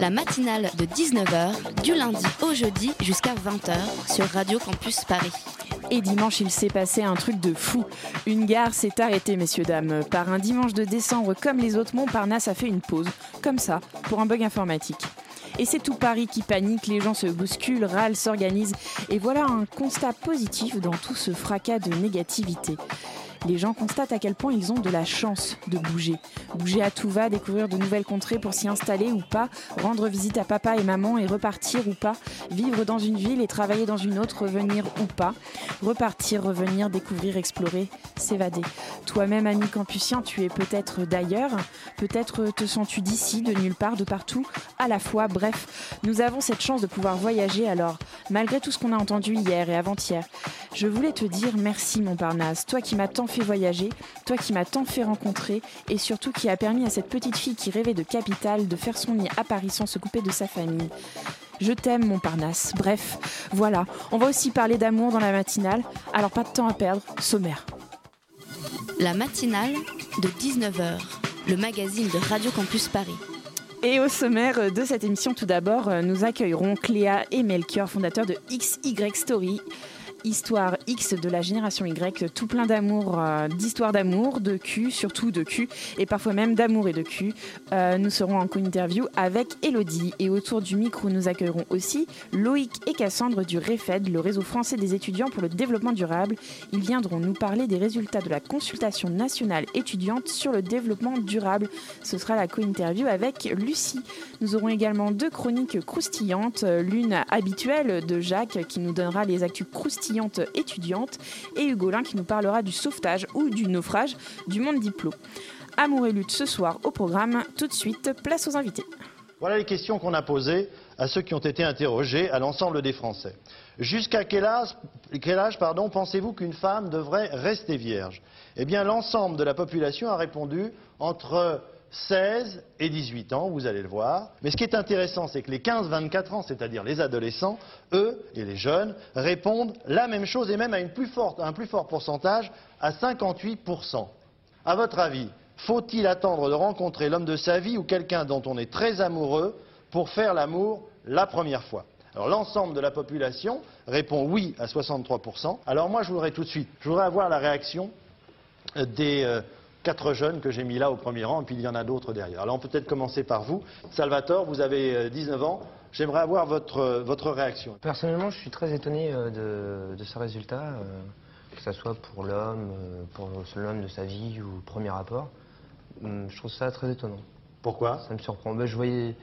La matinale de 19h, du lundi au jeudi jusqu'à 20h sur Radio Campus Paris. Et dimanche, il s'est passé un truc de fou. Une gare s'est arrêtée, messieurs, dames. Par un dimanche de décembre, comme les autres, Montparnasse a fait une pause, comme ça, pour un bug informatique. Et c'est tout Paris qui panique, les gens se bousculent, râlent, s'organisent. Et voilà un constat positif dans tout ce fracas de négativité. Les gens constatent à quel point ils ont de la chance de bouger. Bouger à tout va, découvrir de nouvelles contrées pour s'y installer ou pas, rendre visite à papa et maman et repartir ou pas, vivre dans une ville et travailler dans une autre, revenir ou pas, repartir, revenir, découvrir, explorer, s'évader. Toi-même, ami campusien, tu es peut-être d'ailleurs, peut-être te sens-tu d'ici, de nulle part, de partout, à la fois, bref, nous avons cette chance de pouvoir voyager alors, malgré tout ce qu'on a entendu hier et avant-hier. Je voulais te dire merci Montparnasse, toi qui m'as tant fait voyager, toi qui m'as tant fait rencontrer et surtout qui a permis à cette petite fille qui rêvait de capitale de faire son nid à Paris sans se couper de sa famille. Je t'aime Montparnasse. Bref, voilà, on va aussi parler d'amour dans la matinale, alors pas de temps à perdre, sommaire. La matinale de 19h, le magazine de Radio Campus Paris. Et au sommaire de cette émission, tout d'abord, euh, nous accueillerons Cléa et Melchior, fondateurs de XY Story. Histoire X de la génération Y, tout plein d'amour, euh, d'histoires d'amour, de cul, surtout de cul, et parfois même d'amour et de cul. Euh, nous serons en co-interview avec Elodie. Et autour du micro, nous accueillerons aussi Loïc et Cassandre du REFED, le réseau français des étudiants pour le développement durable. Ils viendront nous parler des résultats de la consultation nationale étudiante sur le développement durable. Ce sera la co-interview avec Lucie. Nous aurons également deux chroniques croustillantes, l'une habituelle de Jacques qui nous donnera les actus croustillantes étudiantes et Hugolin qui nous parlera du sauvetage ou du naufrage du monde diplôme. Amour et lutte ce soir au programme. Tout de suite, place aux invités. Voilà les questions qu'on a posées à ceux qui ont été interrogés, à l'ensemble des Français. Jusqu'à quel âge, quel âge pardon, pensez-vous qu'une femme devrait rester vierge? Eh bien, l'ensemble de la population a répondu entre 16 et 18 ans, vous allez le voir. Mais ce qui est intéressant, c'est que les 15-24 ans, c'est-à-dire les adolescents, eux, et les jeunes, répondent la même chose et même à un plus fort pourcentage, à 58%. À votre avis, faut-il attendre de rencontrer l'homme de sa vie ou quelqu'un dont on est très amoureux pour faire l'amour la première fois? Alors l'ensemble de la population répond oui à 63%. Alors moi, je voudrais tout de suite, je voudrais avoir la réaction des euh, quatre jeunes que j'ai mis là au premier rang, et puis il y en a d'autres derrière. Alors on peut peut-être commencer par vous. Salvatore, vous avez euh, 19 ans. J'aimerais avoir votre, euh, votre réaction. Personnellement, je suis très étonné euh, de, de ce résultat, euh, que ce soit pour l'homme, euh, pour l'homme de sa vie ou premier rapport. Hum, Je trouve ça très étonnant. Pourquoi? Ça me surprend. Ben, je voyais,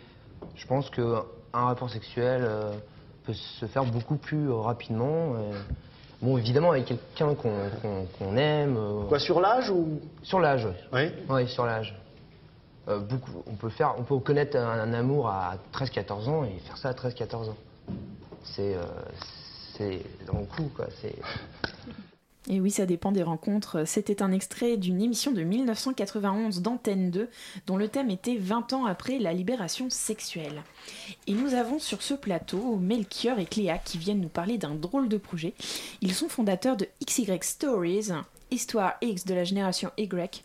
je pense qu'un rapport sexuel euh, peut se faire beaucoup plus euh, rapidement. euh. Bon, évidemment, avec quelqu'un qu'on aime. euh, Quoi, sur l'âge ou? Sur l'âge, oui. Oui Oui, sur l'âge. Euh, beaucoup, on peut faire, on peut connaître un, un amour à 13-14 ans et faire ça à 13-14 ans. C'est, euh, c'est dans le coup, quoi. C'est, Et oui, ça dépend des rencontres. C'était un extrait d'une émission de 1991 d'Antenne 2 dont le thème était 20 ans après la libération sexuelle. Et nous avons sur ce plateau Melchior et Cléa qui viennent nous parler d'un drôle de projet. Ils sont fondateurs de XY Stories, Histoire X de la génération Y,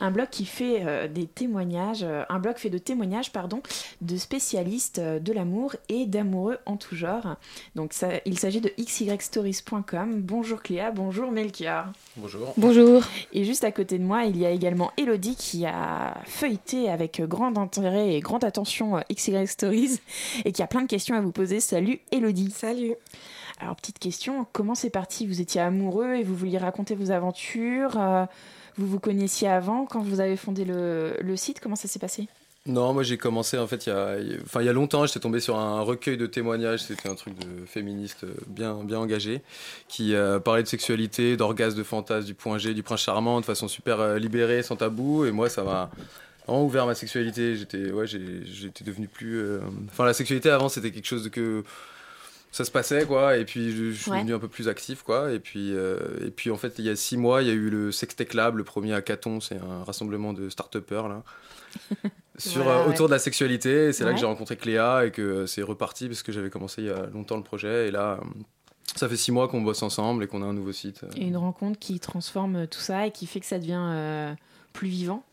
un blog qui fait euh, des témoignages, euh, un blog fait de témoignages pardon, de spécialistes euh, de l'amour et d'amoureux en tout genre. Donc ça, il s'agit de xystories.com. Bonjour Cléa, bonjour Melchior. bonjour. Bonjour. Et juste à côté de moi, il y a également Elodie qui a feuilleté avec grand intérêt et grande attention euh, XY Stories et qui a plein de questions à vous poser. Salut Elodie. Salut. Alors petite question, comment c'est parti? Vous étiez amoureux et vous vouliez raconter vos aventures euh, Vous vous connaissiez avant quand vous avez fondé le, le site Comment ça s'est passé? Non, moi j'ai commencé en fait il y a, enfin, il y a longtemps, j'étais tombé sur un recueil de témoignages, c'était un truc de féministe bien, bien engagé, qui euh, parlait de sexualité, d'orgasme, de fantasme, du point G, du prince charmant, de façon super euh, libérée, sans tabou, et moi ça m'a ouvert ma sexualité, j'étais ouais, j'étais devenu plus... Enfin la sexualité avant c'était quelque chose de que... ça se passait quoi et puis je, je suis Ouais. devenu un peu plus actif quoi et puis euh, et puis en fait il y a six mois il y a eu le Sextech Lab le premier hackathon c'est un rassemblement de start-upers là sur Voilà, euh, ouais. autour de la sexualité et c'est là que j'ai rencontré Cléa et que euh, c'est reparti parce que j'avais commencé il y a longtemps le projet et là ça fait six mois qu'on bosse ensemble et qu'on a un nouveau site. Et une rencontre qui transforme tout ça et qui fait que ça devient euh, plus vivant.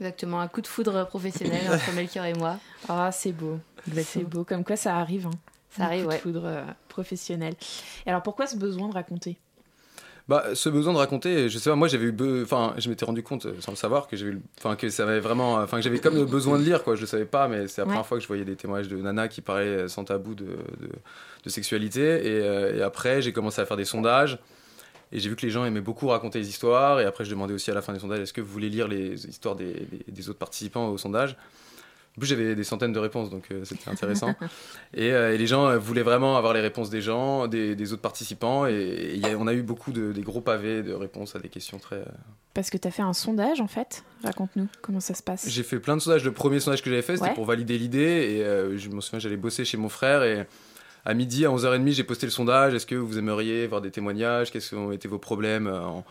Exactement, un coup de foudre professionnel entre Melchior et moi. Ah, c'est beau. C'est beau. Comme quoi, ça arrive. hein. Ça arrive, coup de ouais. foudre euh, professionnel. Et alors, pourquoi ce besoin de raconter? Bah, ce besoin de raconter, je sais pas, moi j'avais eu, enfin, je m'étais rendu compte, euh, sans le savoir, que j'avais, enfin, que ça avait vraiment, enfin, que j'avais comme le besoin de lire, quoi. Je le savais pas, mais c'est la Ouais. première fois que je voyais des témoignages de Nana qui parlaient sans tabou de, de, de sexualité. Et, euh, et après, j'ai commencé à faire des sondages. Et j'ai vu que les gens aimaient beaucoup raconter les histoires. Et après, je demandais aussi à la fin des sondages, est-ce que vous voulez lire les histoires des, des- des autres participants au sondage? En plus, j'avais des centaines de réponses, donc euh, c'était intéressant. et, euh, et les gens euh, voulaient vraiment avoir les réponses des gens, des, des autres participants. Et, y a- on a eu beaucoup de des gros pavés de réponses à des questions très. Parce que tu as fait un sondage, en fait. Raconte-nous comment ça se passe. J'ai fait plein de sondages. Le premier sondage que j'avais fait, c'était Ouais. pour valider l'idée. Et euh, je me souviens, j'allais bosser chez mon frère. Et à midi, à 11h30, j'ai posté le sondage. Est-ce que vous aimeriez voir des témoignages? Quels ont été vos problèmes en,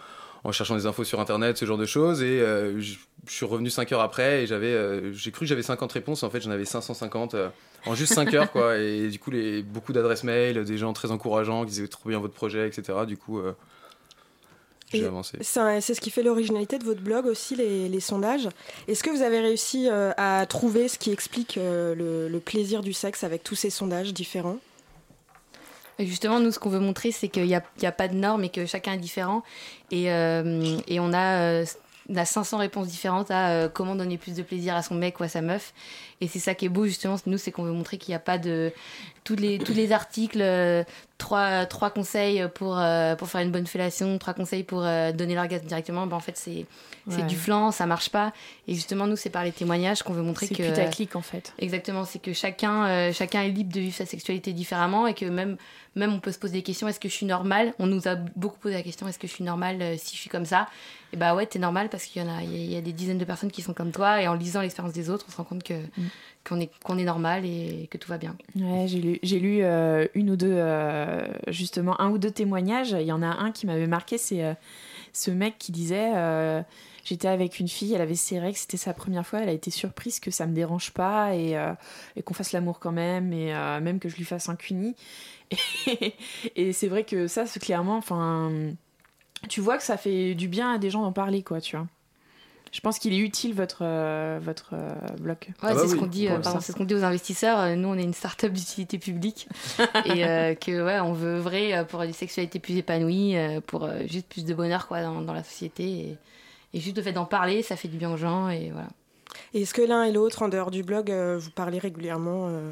en cherchant des infos sur Internet, ce genre de choses Et euh, je, je suis revenu 5 heures après. Et j'avais, euh, j'ai cru que j'avais 50 réponses. En fait, j'en avais 550 euh, en juste 5 heures. Quoi. Et du coup, les, beaucoup d'adresses mail, des gens très encourageants qui disaient trop bien votre projet, etc. Du coup, euh, j'ai avancé. C'est ce qui fait l'originalité de votre blog aussi, les, les sondages. Est-ce que vous avez réussi à trouver ce qui explique le, le plaisir du sexe avec tous ces sondages différents? Justement, nous, ce qu'on veut montrer, c'est qu'il n'y a, pas de normes et que chacun est différent. Et, euh, on, a, euh, on a 500 réponses différentes à euh, comment donner plus de plaisir à son mec ou à sa meuf. Et c'est ça qui est beau, justement. Nous, c'est qu'on veut montrer qu'il n'y a pas de. Tous les, tous les articles, euh, trois, trois conseils pour, euh, pour faire une bonne fellation, trois conseils pour euh, donner l'orgasme directement. Ben, en fait, c'est c'est Ouais. du flan, ça marche pas. Et justement, nous, c'est par les témoignages qu'on veut montrer C'est que. putaclic, en fait. Exactement, c'est que chacun, chacun est libre de vivre sa sexualité différemment et que même, même on peut se poser des questions est-ce que je suis normale? On nous a beaucoup posé la question est-ce que je suis normale si je suis comme ça? Et bah ouais, t'es normale parce qu'il y en a, il y a- il y, a des dizaines de personnes qui sont comme toi et en lisant l'expérience des autres, on se rend compte que qu'on est qu'on est normal et que tout va bien. Ouais, j'ai lu, lu euh, une ou deux, euh, justement, un ou deux témoignages. Il y en a un qui m'avait marqué, c'est euh, ce mec qui disait J'étais avec une fille, elle avait ses règles, c'était sa première fois, elle a été surprise que ça me dérange pas et, et qu'on fasse l'amour quand même, et même que je lui fasse un cuni. Et, et c'est vrai que ça, c'est clairement, enfin, tu vois que ça fait du bien à des gens d'en parler, quoi, tu vois. Je pense qu'il est utile votre, euh, votre euh, blog. Ouais, c'est ce qu'on dit, euh, pardon, c'est ce qu'on dit aux investisseurs. Nous, on est une start-up d'utilité publique et euh, que ouais, on veut œuvrer euh, pour des sexualités plus épanouies, euh, pour euh, juste plus de bonheur quoi dans, dans la société et, et juste le fait d'en parler, ça fait du bien aux gens et voilà. Et est-ce que l'un et l'autre, en dehors du blog, euh, vous parlez régulièrement euh,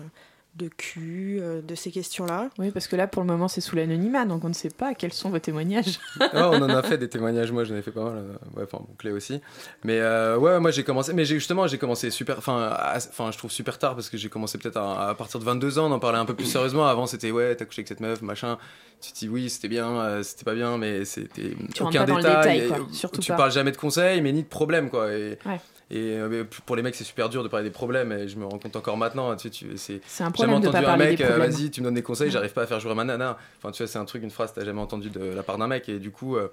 de cul, euh, de ces questions-là Oui, parce que là, pour le moment, c'est sous l'anonymat, donc on ne sait pas quels sont vos témoignages. Ouais, on en a fait des témoignages, moi j'en ai fait pas mal, euh, ouais, enfin bon, Clé aussi. Mais euh, ouais, moi j'ai commencé, mais j'ai justement j'ai commencé super, enfin, enfin je trouve super tard parce que j'ai commencé peut-être à, à partir de 22 ans, on en parlait un peu plus sérieusement. Avant c'était ouais, t'as couché avec cette meuf, machin. Tu te dis oui, c'était bien, euh, c'était pas bien, mais c'était aucun pas dans le détail. quoi, surtout tu pas. parles jamais de conseils, mais ni de problèmes quoi. Et, Ouais. Et euh, pour les mecs c'est super dur de parler des problèmes et je me rends compte encore maintenant. Tu tu, c'est un jamais problème de entendu pas un mec, euh, vas-y, tu me donnes des conseils, j'arrive pas à faire jouer ma nana. Enfin, tu vois, c'est un truc, une phrase que t'as jamais entendu de la part d'un mec. Et du coup, euh,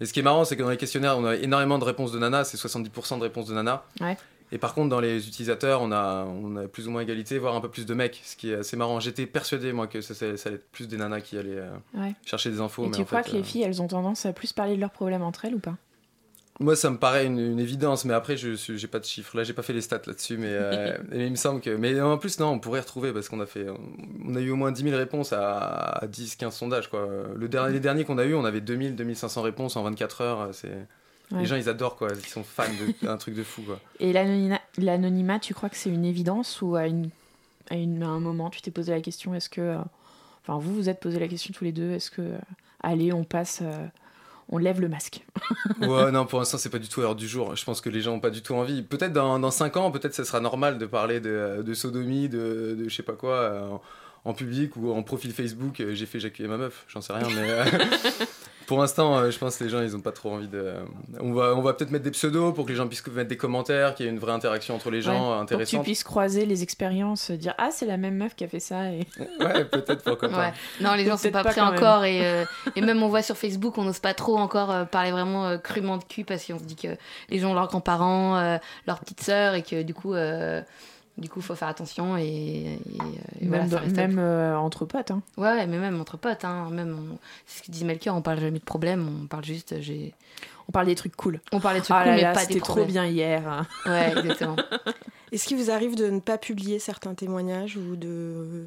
mais ce qui est marrant, c'est que dans les questionnaires, on a énormément de réponses de nana, c'est 70% de réponses de nana. Ouais. Et par contre, dans les utilisateurs, on a, on a plus ou moins égalité, voire un peu plus de mecs, ce qui est assez marrant. J'étais persuadé, moi, que ça, ça, ça allait être plus des nanas qui allaient euh, Ouais. chercher des infos. Et mais tu crois fait, que les filles, elles ont tendance à plus parler de leurs problèmes entre elles ou pas? Moi, ça me paraît une, une évidence, mais après, je j'ai pas de chiffres. Là, j'ai pas fait les stats là-dessus, mais, euh, mais il me semble que. Mais en plus, non, on pourrait retrouver parce qu'on a fait. On a eu au moins 10 000 réponses à, à 10, 15 sondages, quoi. Le dernier, les derniers qu'on a eu, on avait 2000, 2500 réponses en 24 heures. C'est. Ouais. Les gens, ils adorent, quoi. Ils sont fans d'un truc de fou, quoi. Et l'anonymat, l'anonymat, tu crois que c'est une évidence ou à, une, à, une- à un moment, tu t'es posé la question est-ce que. euh, Enfin, vous vous êtes posé la question tous les deux est-ce que. euh, allez, on passe. Euh, on lève le masque. Ouais, non, pour l'instant, c'est pas du tout à l'heure du jour. Je pense que les gens ont pas du tout envie. Peut-être dans, dans 5 ans, peut-être ça sera normal de parler de, de sodomie, de, de je sais pas quoi, euh, en, en public ou en profil Facebook. euh, J'ai fait éjaculer ma meuf, j'en sais rien, mais. euh, pour l'instant, euh, je pense que les gens, ils ont pas trop envie de. On va, on va peut-être mettre des pseudos pour que les gens puissent mettre des commentaires, qu'il y ait une vraie interaction entre les gens Ouais, Pour que intéressante. tu puisses croiser les expériences, dire ah c'est la même meuf qui a fait ça et Ouais, peut-être pourquoi pas. Ouais. Non, les gens sont pas pas prêts encore et, euh, et même on voit sur Facebook, on n'ose pas trop encore euh, parler vraiment euh, crûment de cul parce qu'on se dit que les gens ont leurs grands-parents, euh, leurs petites sœurs et que du coup, euh, du coup, faut faire attention et, et, euh, et voilà, même, ça reste- même euh, entre potes. Hein. Ouais, mais même entre potes, hein, même on- c'est ce que disait Melchior, on parle jamais de problème, on parle juste, euh, j'ai, On parle des trucs cool. on parlait de trucs Ah cool, là mais là, pas des c'était trop problèmes. bien hier. hein. Ouais, exactement. Est-ce qu'il vous arrive de ne pas publier certains témoignages ou de,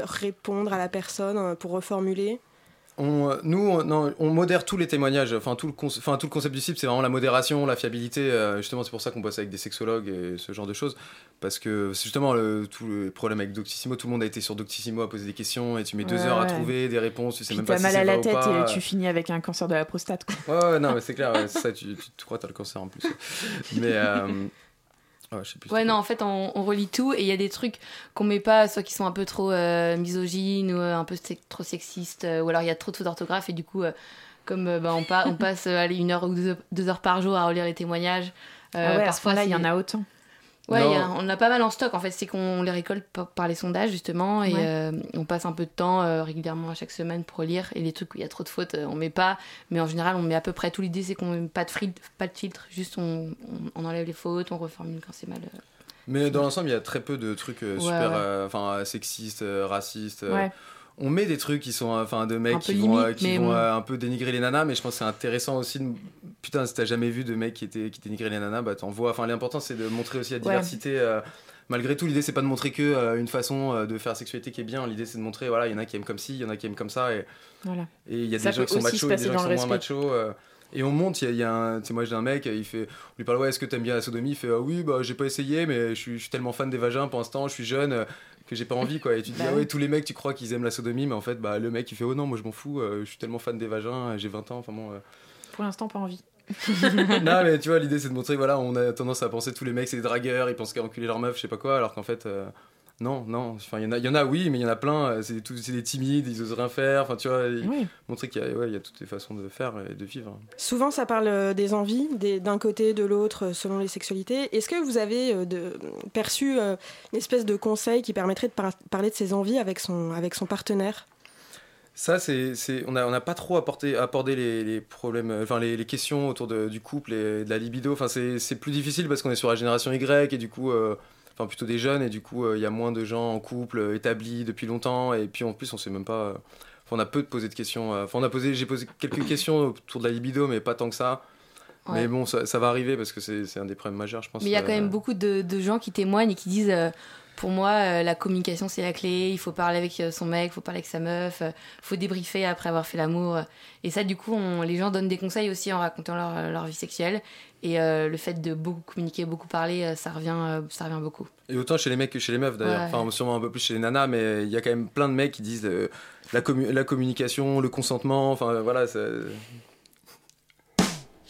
répondre à la personne pour reformuler? On, nous, on, non, on modère tous les témoignages. Enfin, tout le, enfin, tout le concept du site, c'est vraiment la modération, la fiabilité. euh, justement, c'est pour ça qu'on bosse avec des sexologues et ce genre de choses. Parce que c'est justement le, tout le problème avec Doctissimo. Tout le monde a été sur Doctissimo à poser des questions et tu mets deux Ouais, heures à trouver des réponses. Tu sais Puis même pas si mal à la tête et tu finis avec un cancer de la prostate. Quoi. Ouais, ouais, non, mais c'est clair. ça, tu, tu, tu crois que t'as le cancer en plus. Mais. euh, ouais, je sais plus. Ouais, non, en fait, on, on relit tout et il y a des trucs qu'on met pas, soit qui sont un peu trop euh, misogynes ou euh, un peu se- trop sexistes, euh, ou alors il y a trop de fautes d'orthographe et du coup, euh, comme euh, bah, on, pa- on passe euh, allez, une heure ou deux, deux heures par jour à relire les témoignages. euh, ah ouais, point-là, il y en a autant. Ouais, a- on en a pas mal en stock en fait, c'est qu'on les récolte par, par les sondages justement et Ouais. euh, on passe un peu de temps euh, régulièrement à chaque semaine pour lire et les trucs où il y a trop de fautes euh, on met pas, mais en général on met à peu près tout l'idée c'est qu'on met pas de filtre, pas de filtre, juste on, on, on enlève les fautes, on reformule quand c'est mal. euh. Mais dans l'ensemble, il y a très peu de trucs euh, Ouais, super, ouais. euh, enfin, sexistes, euh, racistes. euh, Ouais. On met des trucs qui sont, euh, enfin, de mecs qui vont, euh, limite, qui mais vont bon. euh, un peu dénigrer les nanas, mais je pense que c'est intéressant aussi. De... Putain, si t'as jamais vu de mecs qui, étaient, qui dénigraient les nanas, bah t'en vois. Enfin, l'important c'est de montrer aussi la Ouais. diversité. euh, Malgré tout, l'idée c'est pas de montrer que euh, une façon euh, de faire sexualité qui est bien. L'idée c'est de montrer, voilà, il y en a qui aiment comme ci, il y en a qui aiment comme ça, et Voilà. et il y a Ça des gens qui sont machos et des gens qui sont moins machos. euh, et on monte, il y a, y a un. Moi j'ai un mec, il fait. On lui parle, ouais, est-ce que t'aimes bien la sodomie? Il fait, ah oui, bah j'ai pas essayé, mais je suis, je suis tellement fan des vagins pour l'instant, je suis jeune, euh, que j'ai pas envie, quoi. Et tu te dis, Bah ah ouais, tous les mecs, tu crois qu'ils aiment la sodomie, mais en fait, bah le mec, il fait, oh non, moi je m'en fous, euh, je suis tellement fan des vagins, j'ai 20 ans, enfin bon. euh. Pour l'instant, pas envie. non, mais tu vois, l'idée c'est de montrer, voilà, on a tendance à penser tous les mecs c'est des dragueurs, ils pensent qu'à enculer leur meuf, je sais pas quoi, alors qu'en fait. euh, non, non, enfin, il y, en a- il y en a, oui, mais il y en a plein, euh, c'est des timides, ils osent rien faire, enfin, tu vois, Oui. montrer qu'il y, a- ouais, il y a toutes les façons de faire et de vivre. Souvent, ça parle euh, des envies, d'un côté, de l'autre, euh, selon les sexualités. Est-ce que vous avez euh, de- perçu euh, une espèce de conseil qui permettrait de par- parler de ses envies avec son, avec son partenaire? Ça, c'est, on n'a on a pas trop apporté, abordé les, les problèmes, enfin les, les questions autour de- du couple et de la libido. Enfin, c'est, c'est plus difficile parce qu'on est sur la génération Y et du coup, euh, enfin plutôt des jeunes et du coup, euh, il y a moins de gens en couple euh, établis depuis longtemps et puis en plus, on sait même pas. euh, Enfin, on a peu de poser de questions. euh, Enfin, on a posé, j'ai posé quelques questions autour de la libido, mais pas tant que ça. Ouais. Mais bon, ça, ça va arriver parce que c'est, un des problèmes majeurs, je pense. Mais il y a quand euh, même beaucoup de, de gens qui témoignent et qui disent euh, pour moi, euh, la communication c'est la clé, il faut parler avec son mec, il faut parler avec sa meuf, il faut débriefer après avoir fait l'amour. Et ça, du coup, on- les gens donnent des conseils aussi en racontant leur, leur vie sexuelle. Et euh, le fait de beaucoup communiquer, beaucoup parler, ça revient, ça revient beaucoup. Et autant chez les mecs que chez les meufs d'ailleurs. Ouais. Enfin, sûrement un peu plus chez les nanas, mais il y a quand même plein de mecs qui disent euh, la, commu- la communication, le consentement. Enfin, voilà. ça-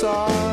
saw.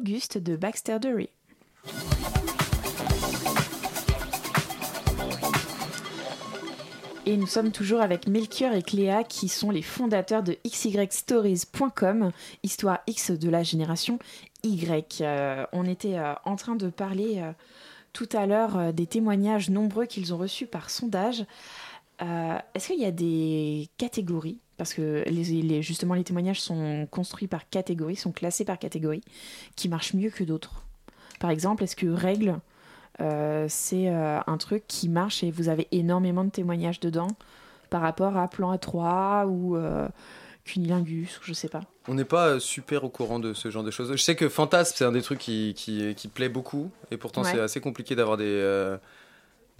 Auguste de Baxter Dury. Et nous sommes toujours avec Melchior et Cléa qui sont les fondateurs de xystories.com, histoire X de la génération Y. Euh, on était euh, en train de parler euh, tout à l'heure des témoignages nombreux qu'ils ont reçus par sondage. Est-ce qu'il y a des catégories Parce que les, les- justement, les témoignages sont construits par catégorie, sont classés par catégorie, qui marchent mieux que d'autres. Par exemple, est-ce que règle, euh, c'est euh, un truc qui marche et vous avez énormément de témoignages dedans par rapport à Plan A3 ou euh, Cunilingus, ou je sais pas? On n'est pas euh, super au courant de ce genre de choses. Je sais que Fantasme, c'est un des trucs qui, qui, qui plaît beaucoup, et pourtant Ouais. c'est assez compliqué d'avoir des,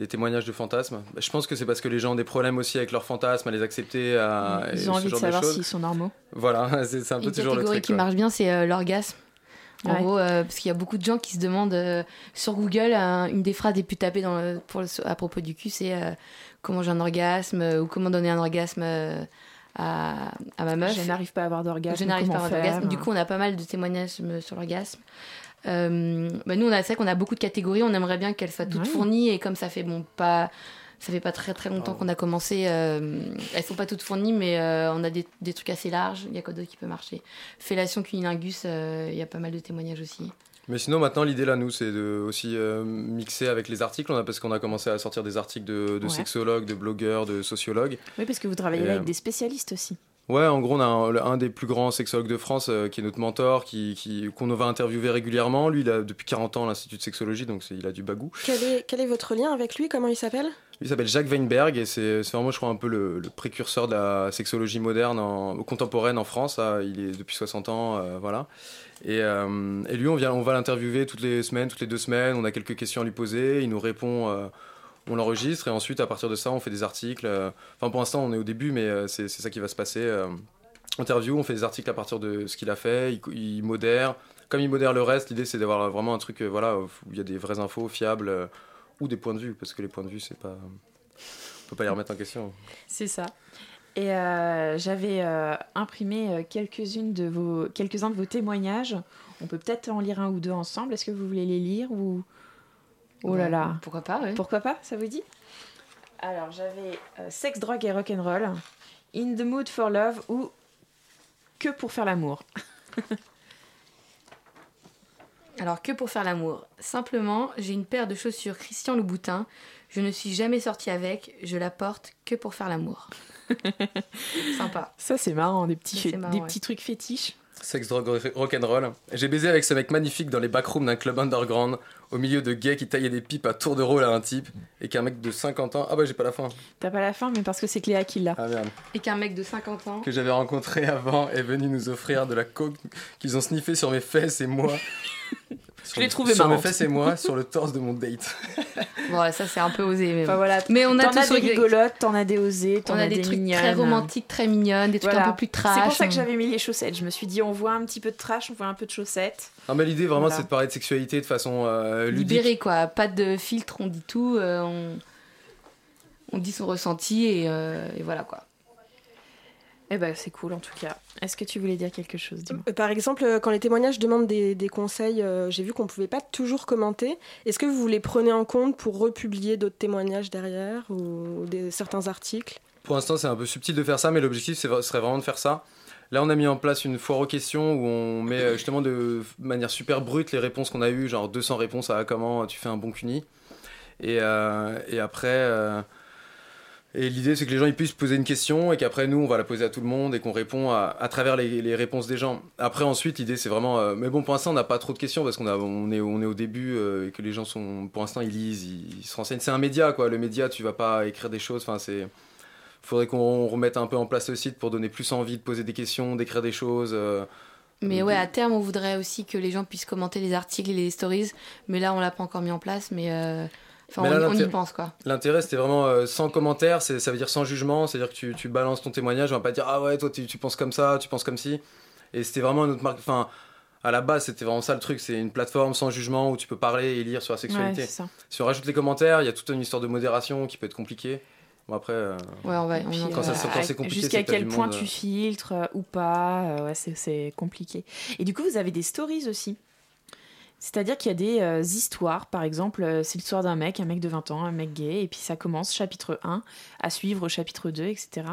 des témoignages de fantasmes. Bah, Je pense que c'est parce que les gens ont des problèmes aussi avec leurs fantasmes, à les accepter, à, Ils ont envie de savoir s'ils sont normaux. Voilà, c'est un peu Une toujours le catégorie truc. qui quoi. marche bien, c'est euh, l'orgasme. En Ouais. gros, euh, parce qu'il y a beaucoup de gens qui se demandent euh, sur Google, euh, une des phrases les plus tapées dans le- pour le- à propos du cul, c'est euh, comment j'ai un orgasme euh, ou comment donner un orgasme euh, à, à ma meuf. Je n'arrive pas à avoir d'orgasme. Je n'arrive pas à avoir d'orgasme. Du coup, on a pas mal de témoignages sur l'orgasme. Euh, bah, nous, on a c'est vrai qu'on a beaucoup de catégories. On aimerait bien qu'elles soient toutes Ouais. fournies et comme ça fait bon pas. Ça fait pas très très longtemps qu'on a commencé. euh, elles sont pas toutes fournies, mais euh, on a des, des trucs assez larges. Il y a quoi d'autre qui peut marcher? Fellation cunilingus, euh, il y a pas mal de témoignages aussi. Mais sinon, maintenant, l'idée là, nous, c'est de aussi euh, mixer avec les articles. On a, parce qu'on a commencé à sortir des articles de, de Ouais. sexologues, de blogueurs, de sociologues. Oui, parce que vous travaillez Et, là euh, avec des spécialistes aussi. Ouais, en gros, on a un, un des plus grands sexologues de France euh, qui est notre mentor, qui, qui- qu'on va interviewer régulièrement. Lui, il a depuis 40 ans l'Institut de sexologie, donc c'est- il a du bagou. Quel est, quel est votre lien avec lui? Comment il s'appelle? Il s'appelle Jacques Weinberg et c'est c'est vraiment, je crois, un peu le, le précurseur de la sexologie moderne, en, contemporaine en France. là. il est depuis 60 ans, euh, voilà. Et, euh, et lui, on, vient, on va l'interviewer toutes les semaines, toutes les deux semaines. On a quelques questions à lui poser. Il nous répond. On l'enregistre et ensuite, à partir de ça, on fait des articles. euh, Enfin, pour l'instant, on est au début, mais euh, c'est ça qui va se passer. euh, interview, on fait des articles à partir de ce qu'il a fait. Il, modère. Comme il modère le reste, l'idée, c'est d'avoir vraiment un truc voilà, où il y a des vraies infos fiables ou des points de vue, parce que les points de vue, c'est pas. Peut pas les remettre en question. C'est ça. Et j'avais imprimé quelques-unes de vos, quelques-uns de vos témoignages. On peut peut-être en lire un ou deux ensemble. Est-ce que vous voulez les lire ou Oh là là. Pourquoi pas, ouais. Pourquoi pas Ça vous dit? Alors j'avais euh, Sexe, drogue et rock'n'roll, In the mood for love ou Que pour faire l'amour. Alors, que pour faire l'amour Simplement, j'ai une paire de chaussures Christian Louboutin. Je ne suis jamais sortie avec. Je la porte que pour faire l'amour. Sympa. Ça c'est marrant, des petits, Ça, c'est fé- marrant, des ouais. petits trucs fétiches. Sex, drogue, rock'n'roll. J'ai baisé avec ce mec magnifique dans les backrooms d'un club underground, au milieu de gays qui taillaient des pipes à tour de rôle à un type, et qu'un mec de 50 ans. Ah bah j'ai pas la fin. T'as pas la fin, mais parce que c'est Cléa qui l'a. Ah merde. Et qu'un mec de 50 ans. Que j'avais rencontré avant est venu nous offrir de la coke qu'ils ont sniffé sur mes fesses et moi. Je l'ai trouvé Sur mes fesses et moi, sur le torse de mon date. Bon, ça c'est un peu osé. Mais, Enfin, voilà. mais on a T'en tous as des rigolotes, t'en as des osées, t'en On as, a des trucs mignonnes. très romantiques, très mignonnes, des trucs Voilà. un peu plus trash. C'est pour ça que j'avais mis les chaussettes. Je me suis dit, on voit un petit peu de trash, on voit un peu de chaussettes. Non, mais l'idée vraiment, Voilà. c'est de parler de sexualité de façon euh, ludique. libéré quoi, pas de filtre, on dit tout, euh, on... on dit son ressenti et, euh, et voilà quoi. Eh ben, c'est cool en tout cas. Est-ce que tu voulais dire quelque chose Euh, Par exemple, euh, quand les témoignages demandent des, des conseils, euh, j'ai vu qu'on ne pouvait pas toujours commenter. Est-ce que vous les prenez en compte pour republier d'autres témoignages derrière ou des, certains articles? Pour l'instant, c'est un peu subtil de faire ça, mais l'objectif serait vraiment de faire ça. Là, on a mis en place une foire aux questions où on met justement de manière super brute les réponses qu'on a eues, genre 200 réponses à comment tu fais un bon cuni. Et, euh, et après, euh, et l'idée c'est que les gens ils puissent poser une question et qu'après nous on va la poser à tout le monde et qu'on répond à, à travers les, les réponses des gens. Après ensuite l'idée c'est vraiment, euh, mais bon pour l'instant on n'a pas trop de questions parce qu'on on est, on est au début euh, et que les gens sont, pour l'instant ils lisent, ils, ils se renseignent. C'est un média quoi, le média tu vas pas écrire des choses, enfin c'est faudrait qu'on remette un peu en place le site pour donner plus envie de poser des questions, d'écrire des choses. euh. Mais ouais, à terme, on voudrait aussi que les gens puissent commenter les articles et les stories, mais là, on l'a pas encore mis en place, mais, enfin, on, y pense quoi. L'intérêt c'était vraiment euh, sans commentaire, c'est- ça veut dire sans jugement, c'est-à-dire que tu, tu balances ton témoignage, on va pas dire ah ouais toi tu, tu penses comme ça, tu penses comme si. Et c'était vraiment notre marque, enfin à la base c'était vraiment ça le truc, c'est une plateforme sans jugement où tu peux parler et lire sur la sexualité. Ouais, c'est ça. si on rajoute les commentaires, il y a toute une histoire de modération qui peut être compliquée. Bon après, euh, Ouais, on va. on Puis, en- Quand ça- euh, quand c'est compliqué, Jusqu'à quel point monde, tu euh. filtres euh, ou pas, euh, ouais, c'est- c'est compliqué. Et du coup, vous avez des stories aussi. C'est-à-dire qu'il y a des euh, histoires, par exemple, euh, c'est l'histoire d'un mec, un mec de 20 ans, un mec gay, et puis ça commence chapitre 1, à suivre chapitre 2, etc.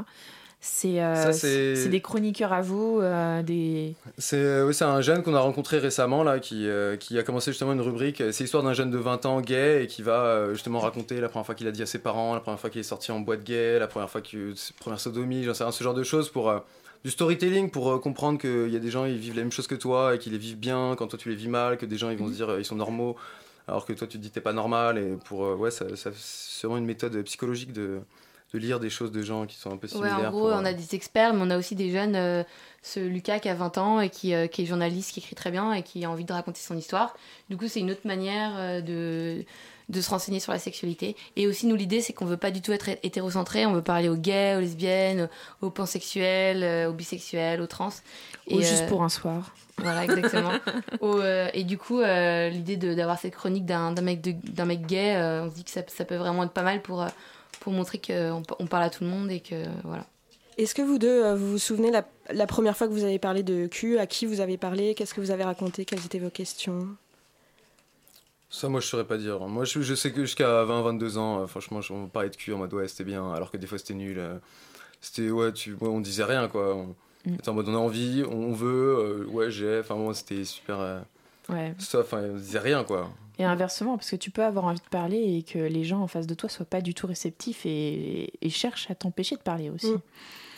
C'est euh, c'est- des chroniqueurs à vous, des... C'est oui, un jeune qu'on a rencontré récemment là, qui, qui a commencé justement une rubrique. C'est l'histoire d'un jeune de 20 ans gay et qui va justement raconter la première fois qu'il a dit à ses parents, la première fois qu'il est sorti en boîte gay, la première fois que première sodomie, j'en sais rien, ce genre de choses pour du storytelling pour euh, comprendre qu'il y a des gens ils vivent la même chose que toi et qu'ils les vivent bien quand toi tu les vis mal, que des gens ils vont se dire euh, ils sont normaux alors que toi tu te dis t'es pas normal et pour euh, ouais ça, ça- c'est vraiment une méthode psychologique de de lire des choses de gens qui sont un peu Ouais, similaires. en gros, pour, on a des experts, mais on a aussi des jeunes. ce Lucas qui a 20 ans et qui, qui est journaliste, qui écrit très bien et qui a envie de raconter son histoire. Du coup, c'est une autre manière de, de se renseigner sur la sexualité. Et aussi, nous, l'idée, c'est qu'on veut pas du tout être hétérocentré. On veut parler aux gays, aux lesbiennes, aux pansexuels, euh, aux bisexuels, aux trans. Ou Et, juste euh, pour un soir. Voilà, exactement. Euh, et du coup, euh, l'idée de- d'avoir cette chronique d'un d'un mec, de- d'un mec gay, euh, on se dit que ça, ça peut vraiment être pas mal pour, pour montrer qu'on on parle à tout le monde et que voilà. Est-ce que vous deux, vous vous souvenez la, la première fois que vous avez parlé de cul À qui vous avez parlé Qu'est-ce que vous avez raconté Quelles étaient vos questions? Ça, moi, je saurais pas dire. Moi, je, je sais que jusqu'à 20-22 ans, euh, franchement, je- on parlait de cul en mode ouais, c'était bien, alors que des fois c'était nul. euh, C'était ouais, tu, ouais, on disait rien quoi. On Mm. était en mode on a envie, on veut, euh, ouais, j'ai. Enfin, moi, c'était super. euh, Ouais. ça, enfin, on disait rien quoi. Et inversement, parce que tu peux avoir envie de parler et que les gens en face de toi soient pas du tout réceptifs et, et cherchent à t'empêcher de parler aussi. Mm.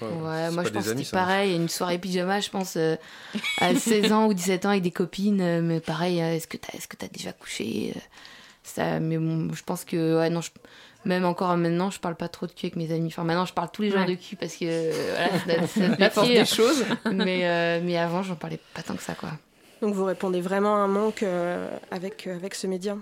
Ouais, Ouais, c'est moi je pense que c'était ça. pareil, une soirée pyjama, je pense, euh, à 16 ans ou 17 ans avec des copines, euh, mais pareil, euh, est-ce que t'as est-ce que t'as déjà couché ça, Mais bon, je pense que, ouais, non, je- même encore maintenant, je parle pas trop de cul avec mes amis. Enfin, maintenant, je parle tous les jours Ouais. de cul parce que, euh, voilà, c'est c'est force métier. des choses. mais, euh, mais avant, j'en parlais pas tant que ça, quoi. Donc vous répondez vraiment à un manque euh, avec, euh, avec ce média?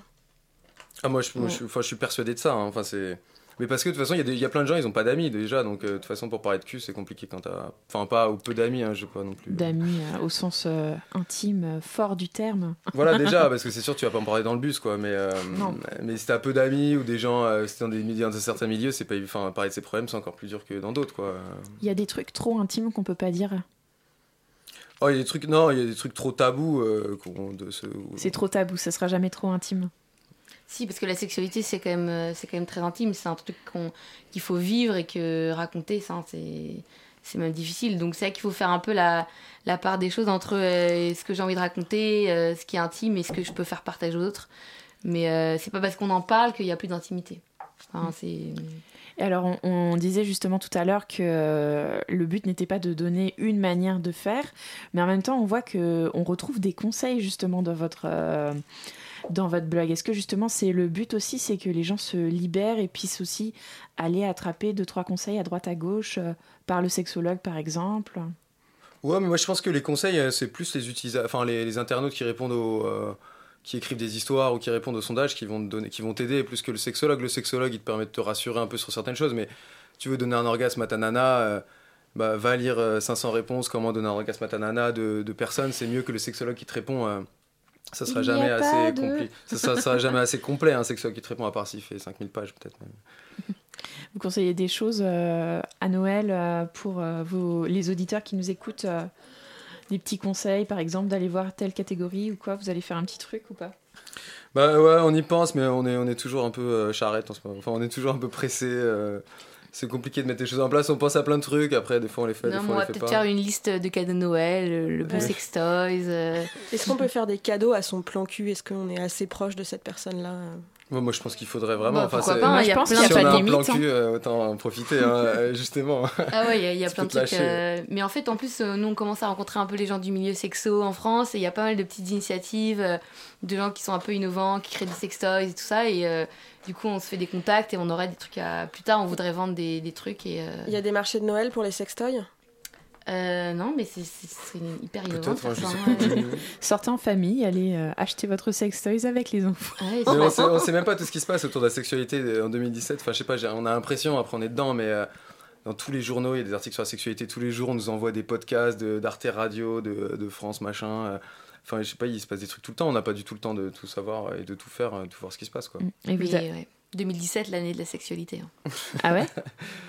Ah, moi, je, moi, Ouais. je, enfin, je suis persuadé de ça. hein. Enfin, c'est. Mais parce que de toute façon, il y, a y plein de gens, ils ont pas d'amis déjà, donc euh, de toute façon, pour parler de cul, c'est compliqué quand t'as. Enfin, pas ou peu d'amis, hein, je sais pas non plus. D'amis euh, au sens euh, intime, fort du terme. Voilà déjà parce que c'est sûr tu vas pas en parler dans le bus quoi mais euh, si t'as peu d'amis ou des gens si t'es dans des dans certains milieux c'est pas enfin parler de ses problèmes c'est encore plus dur que dans d'autres quoi. Il y a des trucs trop intimes qu'on peut pas dire. Oh il y a des trucs non il y a des trucs trop tabous euh, qu'on- de ce C'est trop tabou, ça sera jamais trop intime. Si, parce que la sexualité, c'est quand même, euh, c'est quand même très intime. C'est un truc qu'on- qu'il faut vivre et que raconter, ça, c'est, c'est même difficile. Donc c'est vrai qu'il faut faire un peu la, la part des choses entre euh, ce que j'ai envie de raconter, euh, ce qui est intime et ce que je peux faire partager aux autres. Mais euh, c'est pas parce qu'on en parle qu'il y a plus d'intimité. Enfin, c'est... Et alors, on, on disait justement tout à l'heure que euh, le but n'était pas de donner une manière de faire, mais en même temps, on voit que on retrouve des conseils justement dans votre euh, dans votre blog. Est-ce que justement, c'est le but aussi, c'est que les gens se libèrent et puissent aussi aller attraper deux trois conseils à droite à gauche euh, par le sexologue, par exemple? Ouais mais moi je pense que les conseils euh, c'est plus les enfin les, internautes qui répondent aux euh, qui écrivent des histoires ou qui répondent aux sondages qui vont donner, qui vont t'aider plus que le sexologue. Le sexologue, il te permet de te rassurer un peu sur certaines choses, mais tu veux donner un orgasme à ta nana, bah, va lire euh, 500 réponses, comment donner un orgasme à ta nana de, de personnes, c'est mieux que le sexologue qui te répond. Ça sera jamais assez de- complet. Ça, ça sera jamais assez complet, un sexologue qui te répond, à part s'il fait 5000 pages peut-être même. Vous conseillez des choses euh, à Noël euh, pour euh, vos, les auditeurs qui nous écoutent euh, Des petits conseils, par exemple, d'aller voir telle catégorie ou quoi Vous allez faire un petit truc ou pas? Bah ouais, on y pense, mais on est, on est toujours un peu euh, charrette en ce moment. Enfin, on est toujours un peu pressé. Euh, c'est compliqué de mettre les choses en place. On pense à plein de trucs. Après, des fois, on les fait, Non, des fois, on on va les fait peut-être pas. faire une liste de cadeaux de Noël, le, le bon Ouais. sextoys. euh. Est-ce qu'on peut faire des cadeaux à son plan cul? Est-ce qu'on est assez proche de cette personne-là? Ouais, moi, je pense qu'il faudrait vraiment. Bah, enfin, c'est- pas, hein, il y a pense plein qu'il si a on pas a de un plan limite, cul, euh, autant en profiter, hein, euh, justement. Ah ouais, il y a, y a plein de trucs. euh, Mais en fait, en plus, euh, nous, on commence à rencontrer un peu les gens du milieu sexo en France. Et il y a pas mal de petites initiatives euh, de gens qui sont un peu innovants, qui créent des sextoys et tout ça. Et euh, du coup, on se fait des contacts et on aurait des trucs à. Plus tard, on voudrait vendre des, des trucs. Et, euh, Il y a des marchés de Noël pour les sextoys? Euh, non, mais c'est hyper innovant. Sortez en famille, allez euh, acheter votre sex toys avec les enfants. Ouais, Mais c'est on, sait, on sait même pas tout ce qui se passe autour de la sexualité en 2017. Enfin, je sais pas, on a l'impression, après on est dedans, mais euh, dans tous les journaux, il y a des articles sur la sexualité. Tous les jours, on nous envoie des podcasts de- d'Arte Radio, de, de France, machin. euh. Enfin, je sais pas, il se passe des trucs tout le temps. On n'a pas du tout le temps de tout savoir et de tout faire, de tout voir ce qui se passe, quoi. Et a- ouais. 2017, l'année de la sexualité. hein. Ah ouais?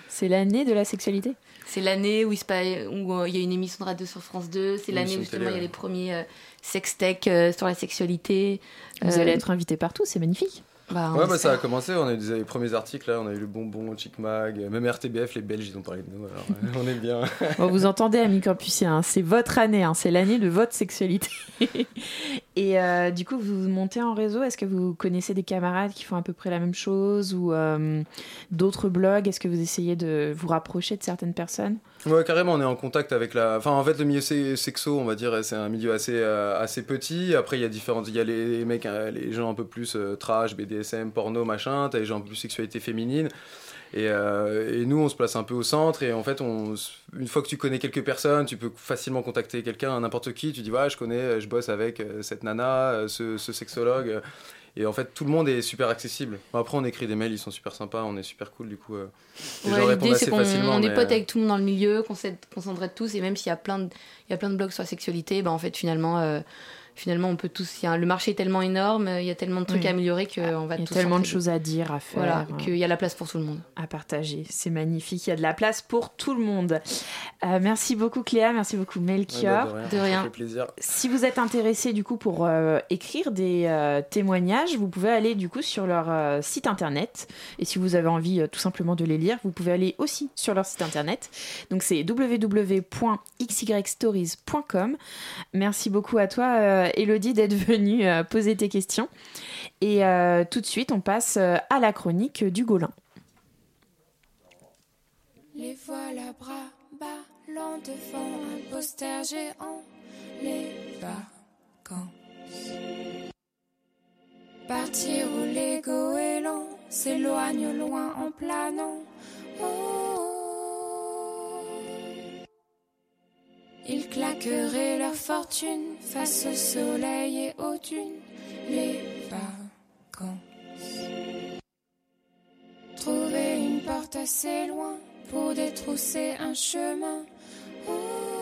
C'est l'année de la sexualité? C'est l'année où il se pa- où, euh, il y a une émission de radio sur France 2. C'est l'année où justement télé, il y a les premiers euh, sextech euh, sur la sexualité. Vous Euh, allez être invité partout, c'est magnifique. bah, Ouais, bah, ça a commencé. On a eu des les premiers articles, là. On a eu le bonbon, Chic Mag, même RTBF, les Belges, ils ont parlé de nous. Alors, on est bien. Bon, vous entendez, amis campusiens, hein, c'est votre année, hein, c'est l'année de votre sexualité. Et euh, du coup, vous montez en réseau, est-ce que vous connaissez des camarades qui font à peu près la même chose ou euh, d'autres blogs? Est-ce que vous essayez de vous rapprocher de certaines personnes? Ouais, carrément, on est en contact avec la. Enfin, en fait, le milieu se- sexo, on va dire, c'est un milieu assez, euh, assez petit. Après, il y a différentes. Il y a les mecs, euh, les gens un peu plus trash, BDSM, porno, machin. T'as les gens un peu plus sexualité féminine. Et, euh, et nous, on se place un peu au centre. Et en fait, on, une fois que tu connais quelques personnes, tu peux facilement contacter quelqu'un, n'importe qui. Tu dis, ouais, je connais, je bosse avec euh, cette nana, euh, ce, ce sexologue. Et en fait, tout le monde est super accessible. Après, on écrit des mails, ils sont super sympas, on est super cool, du coup. euh, les Ouais, gens répondent L'idée, assez c'est qu'on facilement. on est mais, potes euh, avec tout le monde dans le milieu, qu'on s'entraide tous. Et même s'il y a plein de, il y a plein de blogs sur la sexualité, bah, en fait, finalement, euh, finalement, on peut tous. il y a- le marché est tellement énorme, il y a tellement de trucs Oui. à améliorer qu'on va Il y a tous tellement de choses à dire, à faire, Voilà, hein, qu'il y a la place pour tout le monde. à partager. C'est magnifique, il y a de la place pour tout le monde. Euh, merci beaucoup Cléa, merci beaucoup ouais, Melchior. bah, De ça rien. fait plaisir. Si vous êtes intéressé du coup pour euh, écrire des euh, témoignages, vous pouvez aller du coup sur leur euh, site internet. Et si vous avez envie euh, tout simplement de les lire, vous pouvez aller aussi sur leur site internet. Donc c'est www.xystories.com. Merci beaucoup à toi euh, Elodie d'être venue euh, poser tes questions. Et euh, tout de suite, on passe euh, à la chronique du Golin. Les voilà bras ballants devant un poster géant. Les vacances. Partir où l'ego est lent, s'éloigne au loin en planant. Oh. Ils claqueraient leur fortune face au soleil et aux dunes. Les vacances. Trouver une porte assez loin pour détrousser un chemin. Parce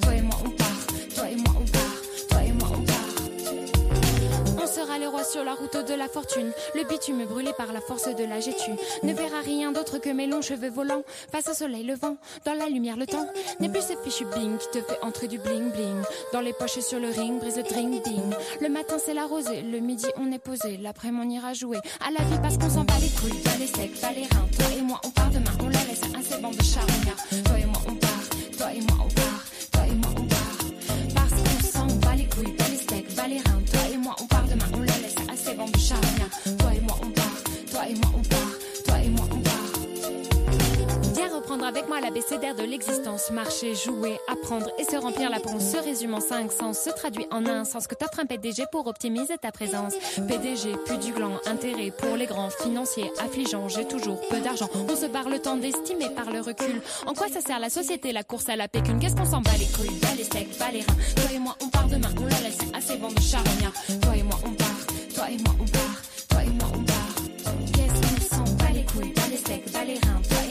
toi et moi on part, toi et moi on part, toi et moi on part. On sera les rois sur la route de la fortune, le bitume brûlé par la force de la gétu. Ne verra rien d'autre que mes longs cheveux volants, face au soleil, le vent, dans la lumière, le temps. N'est plus ce fichu bing qui te fait entrer du bling bling. Dans les poches sur le ring, brise le dring ding. Le matin c'est la rosée, le midi on est posé, l'après-midi on ira jouer. À la vie parce qu'on s'en bat les couilles, pas les secs, pas les reins. Toi et moi on part demain, on la laisse à ces bandes de charognards. Avec moi l'abécédaire de l'existence. Marcher, jouer, apprendre et se remplir la ponce. Se résume en cinq sens, se traduit en un sens que t'offre un PDG pour optimiser ta présence. PDG, plus du gland, intérêt pour les grands financiers, affligeant, j'ai toujours peu d'argent. On se barre le temps d'estimer par le recul. En quoi ça sert la société, la course à la pécune? Qu'est-ce qu'on s'en bat les couilles, bat les steaks, bat les reins. Toi et moi on part demain, on la laisse à ces bandes de charognards. Toi et moi on part, toi et moi on part, toi et moi on part. Qu'est-ce qu'on s'en bat les couilles, bat les steaks, bat les reins.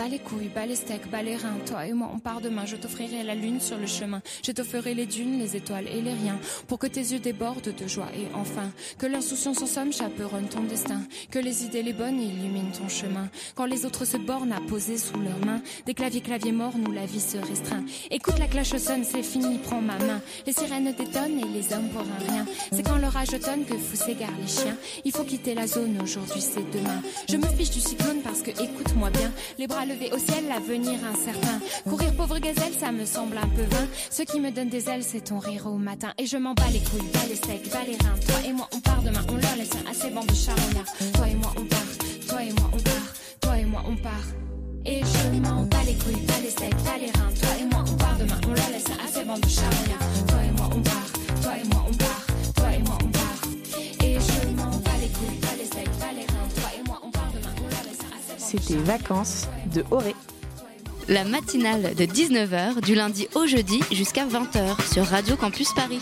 Bat les couilles, bat les steaks, bat les reins. Toi et moi on part demain, je t'offrirai la lune sur le chemin. Je t'offrirai les dunes, les étoiles et les riens. Pour que tes yeux débordent de joie et enfin que l'insouciance en somme chaperonne ton destin. Que les idées les bonnes illuminent ton chemin. Quand les autres se bornent à poser sous leurs mains des claviers claviers morts, nous la vie se restreint. Écoute la cloche sonne, c'est fini, prends ma main. Les sirènes détonnent et les hommes pour un rien. C'est quand l'orage tonne que fou s'égare les chiens. Il faut quitter la zone, aujourd'hui c'est demain. Je me fiche du cyclone parce que écoute-moi bien. Les bras levés au ciel, l'avenir incertain. Courir pauvre gazelle, ça me semble un peu vain. Ce qui me donne des ailes, c'est ton rire au matin. Et je m'en bats les couilles, bats les steaks, bats les reins. Toi et moi, on part demain, on leur laisse à ces bandes de charognards. Toi et moi, on part, toi et moi, on part, toi et moi, on part. Et je m'en bats les couilles, bats les steaks, bats les reins. Toi et moi, on part demain, on leur laisse à ces bandes de. Toi et moi, on part, toi et moi, on part, toi et moi, on part. C'était Vacances de Auré. La matinale de 19h du lundi au jeudi jusqu'à 20h sur Radio Campus Paris.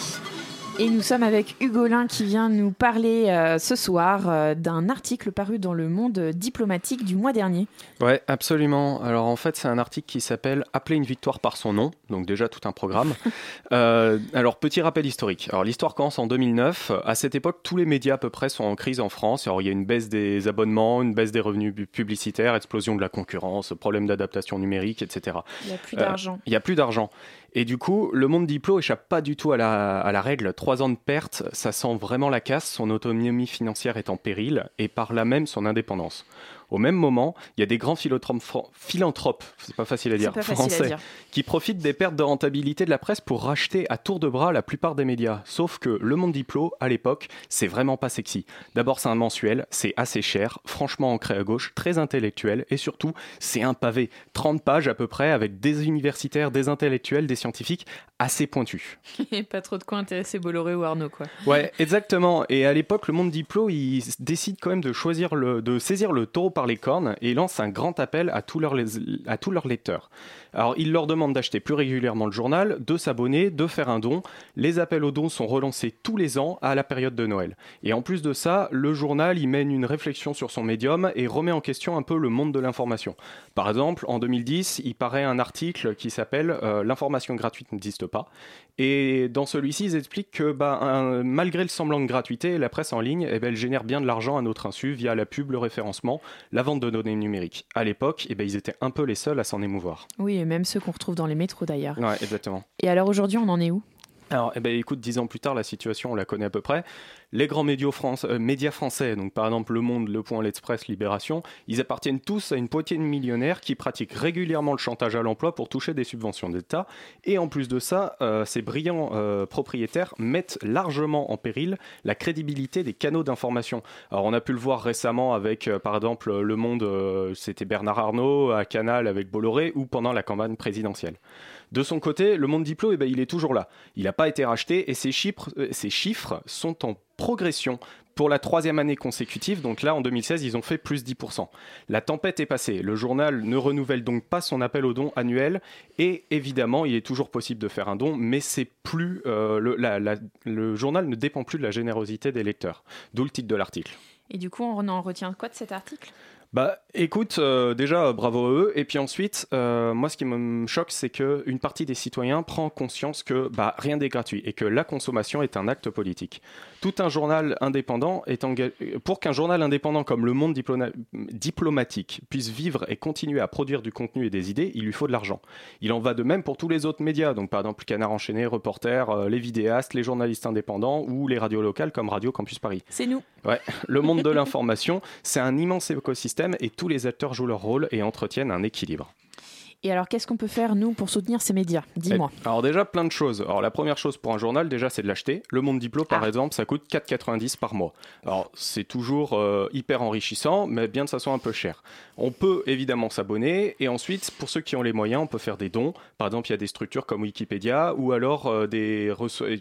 Et nous sommes avec Hugolin qui vient nous parler euh, ce soir euh, d'un article paru dans le monde diplomatique du mois dernier. Ouais, absolument. Alors en fait, c'est un article qui s'appelle Appeler une victoire par son nom, donc déjà tout un programme. Euh, alors petit rappel historique. Alors l'histoire commence en 2009. À cette époque, tous les médias à peu près sont en crise en France. Alors il y a une baisse des abonnements, une baisse des revenus publicitaires, explosion de la concurrence, problème d'adaptation numérique, etc. Il n'y a plus d'argent. Il n'y a plus d'argent. Et du coup, le monde diplo échappe pas du tout à la, à la règle. Trois ans de perte, ça sent vraiment la casse. Son autonomie financière est en péril et par là même son indépendance. Au même moment, il y a des grands philanthropes, c'est pas facile à dire, à français, dire. qui profitent des pertes de rentabilité de la presse pour racheter à tour de bras la plupart des médias. Sauf que le monde diplo, à l'époque, c'est vraiment pas sexy. D'abord, c'est un mensuel, c'est assez cher, franchement ancré à gauche, très intellectuel, et surtout, c'est un pavé. 30 pages à peu près, avec des universitaires, des intellectuels, des scientifiques, assez pointus. Et pas trop de quoi intéresser Bolloré ou Arnaud, quoi. Ouais, exactement. Et à l'époque, le monde diplo, il décide quand même de choisir le, de saisir le taureau par les cornes et lance un grand appel à tous leurs, à tous leurs lecteurs. Alors, il leur demande d'acheter plus régulièrement le journal, de s'abonner, de faire un don. Les appels aux dons sont relancés tous les ans à la période de Noël. Et en plus de ça, le journal, il mène une réflexion sur son médium et remet en question un peu le monde de l'information. Par exemple, en 2010, il paraît un article qui s'appelle euh, L'information gratuite n'existe pas. Et dans celui-ci, ils expliquent que bah, malgré le semblant de gratuité, la presse en ligne, eh ben, elle génère bien de l'argent à notre insu via la pub, le référencement, la vente de données numériques. À l'époque, eh ben, ils étaient un peu les seuls à s'en émouvoir. Oui, même ceux qu'on retrouve dans les métros d'ailleurs. Ouais, exactement. Et alors aujourd'hui, on en est où? Alors, eh ben, écoute, dix ans plus tard, la situation, on la connaît à peu près. Les grands euh, médias français, donc par exemple Le Monde, Le Point, L'Express, Libération, ils appartiennent tous à une poignée de millionnaires qui pratiquent régulièrement le chantage à l'emploi pour toucher des subventions d'État. Et en plus de ça, euh, ces brillants euh, propriétaires mettent largement en péril la crédibilité des canaux d'information. Alors, on a pu le voir récemment avec, par exemple, Le Monde, c'était Bernard Arnault, à Canal avec Bolloré, ou pendant la campagne présidentielle. De son côté, le monde diplo, eh ben, il est toujours là. Il n'a pas été racheté et ses chiffres, euh, ses chiffres sont en progression pour la troisième année consécutive. Donc là, en 2016, ils ont fait plus 10%. La tempête est passée. Le journal ne renouvelle donc pas son appel aux dons annuel. Et évidemment, il est toujours possible de faire un don, mais c'est plus euh, le, le journal ne dépend plus de la générosité des lecteurs. D'où le titre de l'article. Et du coup, on en retient quoi de cet article? Bah écoute, euh, déjà bravo à eux. Et puis ensuite, euh, moi ce qui me choque, c'est qu'une partie des citoyens prend conscience que bah, rien n'est gratuit et que la consommation est un acte politique. Tout un journal indépendant est engagé. Pour qu'un journal indépendant comme Le Monde diploma- diplomatique puisse vivre et continuer à produire du contenu et des idées, il lui faut de l'argent. Il en va de même pour tous les autres médias, donc par exemple Canard Enchaîné, Reporter, euh, les vidéastes, les journalistes indépendants ou les radios locales comme Radio Campus Paris. C'est nous. Ouais, le monde de l'information, c'est un immense écosystème et tous les acteurs jouent leur rôle et entretiennent un équilibre. Et alors, qu'est-ce qu'on peut faire, nous, pour soutenir ces médias? Dis-moi. Eh, Alors déjà plein de choses. Alors la première chose pour un journal déjà c'est de l'acheter. Le Monde Diplo par Ah. exemple ça coûte 4,90 par mois. Alors c'est toujours euh, hyper enrichissant mais bien de façon un peu cher. On peut évidemment s'abonner et ensuite pour ceux qui ont les moyens on peut faire des dons. Par exemple il y a des structures comme Wikipédia ou alors euh, des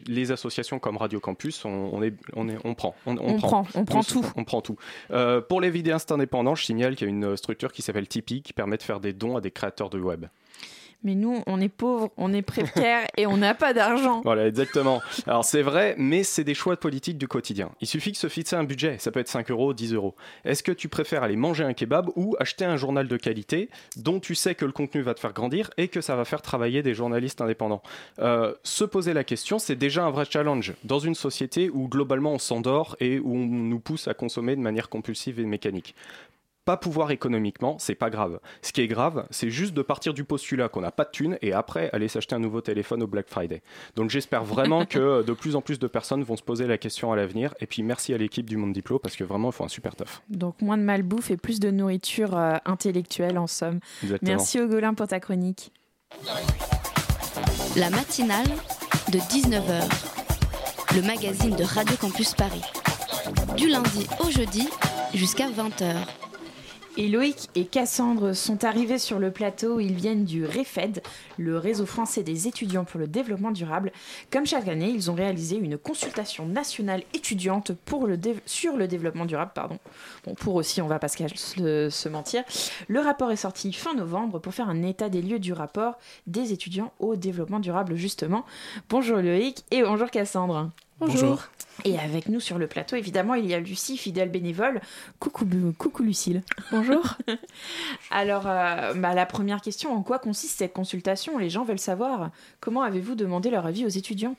les associations comme Radio Campus on, on est, on, est- on prend. On, On prend, on prend tout. On prend tout. Euh, pour les vidéastes indépendants je signale qu'il y a une structure qui s'appelle Tipeee qui permet de faire des dons à des créateurs de web. Mais nous, on est pauvres, on est précaires et on n'a pas d'argent. Voilà, exactement. Alors c'est vrai, mais c'est des choix politiques du quotidien. Il suffit de se fixer un budget, ça peut être 5 euros, 10 euros. Est-ce que tu préfères aller manger un kebab ou acheter un journal de qualité dont tu sais que le contenu va te faire grandir et que ça va faire travailler des journalistes indépendants? Euh, Se poser la question, c'est déjà un vrai challenge dans une société où globalement on s'endort et où on nous pousse à consommer de manière compulsive et mécanique pas pouvoir économiquement, c'est pas grave. Ce qui est grave, c'est juste de partir du postulat qu'on n'a pas de thunes et après aller s'acheter un nouveau téléphone au Black Friday. Donc j'espère vraiment que de plus en plus de personnes vont se poser la question à l'avenir. Et puis merci à l'équipe du Monde Diplo parce que vraiment ils font un super taf. Donc, moins de malbouffe et plus de nourriture euh, intellectuelle, en somme. Exactement. Merci, Ogolin, pour ta chronique. La matinale de 19h, le magazine de Radio Campus Paris. Du lundi au jeudi jusqu'à 20h. Et Loïc et Cassandre sont arrivés sur le plateau. Ils viennent du REFED, le réseau français des étudiants pour le développement durable. Comme chaque année, ils ont réalisé une consultation nationale étudiante sur le développement durable. Pardon. Bon, pour aussi, on va pas se mentir. Le rapport est sorti fin novembre pour faire un état des lieux du rapport des étudiants au développement durable, justement. Bonjour Loïc et bonjour Cassandre. Bonjour. Et avec nous sur le plateau, évidemment, il y a Lucie, fidèle bénévole. Coucou, coucou Lucille. Bonjour. Alors, euh, bah, la première question, en quoi consiste cette consultation? Les gens veulent savoir. Comment avez-vous demandé leur avis aux étudiants?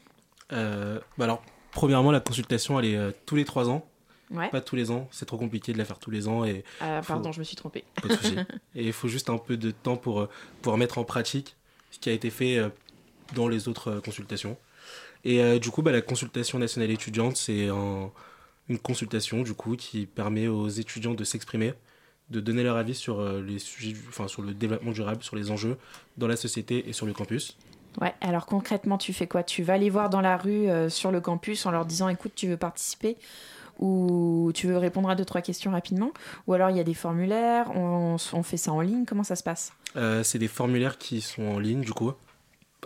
Euh, bah alors, premièrement, la consultation, elle est euh, tous les trois ans. Ouais. Pas tous les ans. C'est trop compliqué de la faire tous les ans. Et Euh, faut- Pardon, je me suis trompée. Pas de souci. et il faut juste un peu de temps pour pouvoir mettre en pratique ce qui a été fait dans les autres consultations. Et euh, du coup, bah, la consultation nationale étudiante, c'est un- une consultation du coup qui permet aux étudiants de s'exprimer, de donner leur avis sur euh, les sujets, enfin sur le développement durable, sur les enjeux dans la société et sur le campus. Ouais, alors concrètement, tu fais quoi? Tu vas les voir dans la rue, euh, sur le campus, en leur disant écoute, tu veux participer? Ou tu veux répondre à deux, trois questions rapidement? Ou alors il y a des formulaires, on, on fait ça en ligne Comment ça se passe? Euh, c'est des formulaires qui sont en ligne du coup.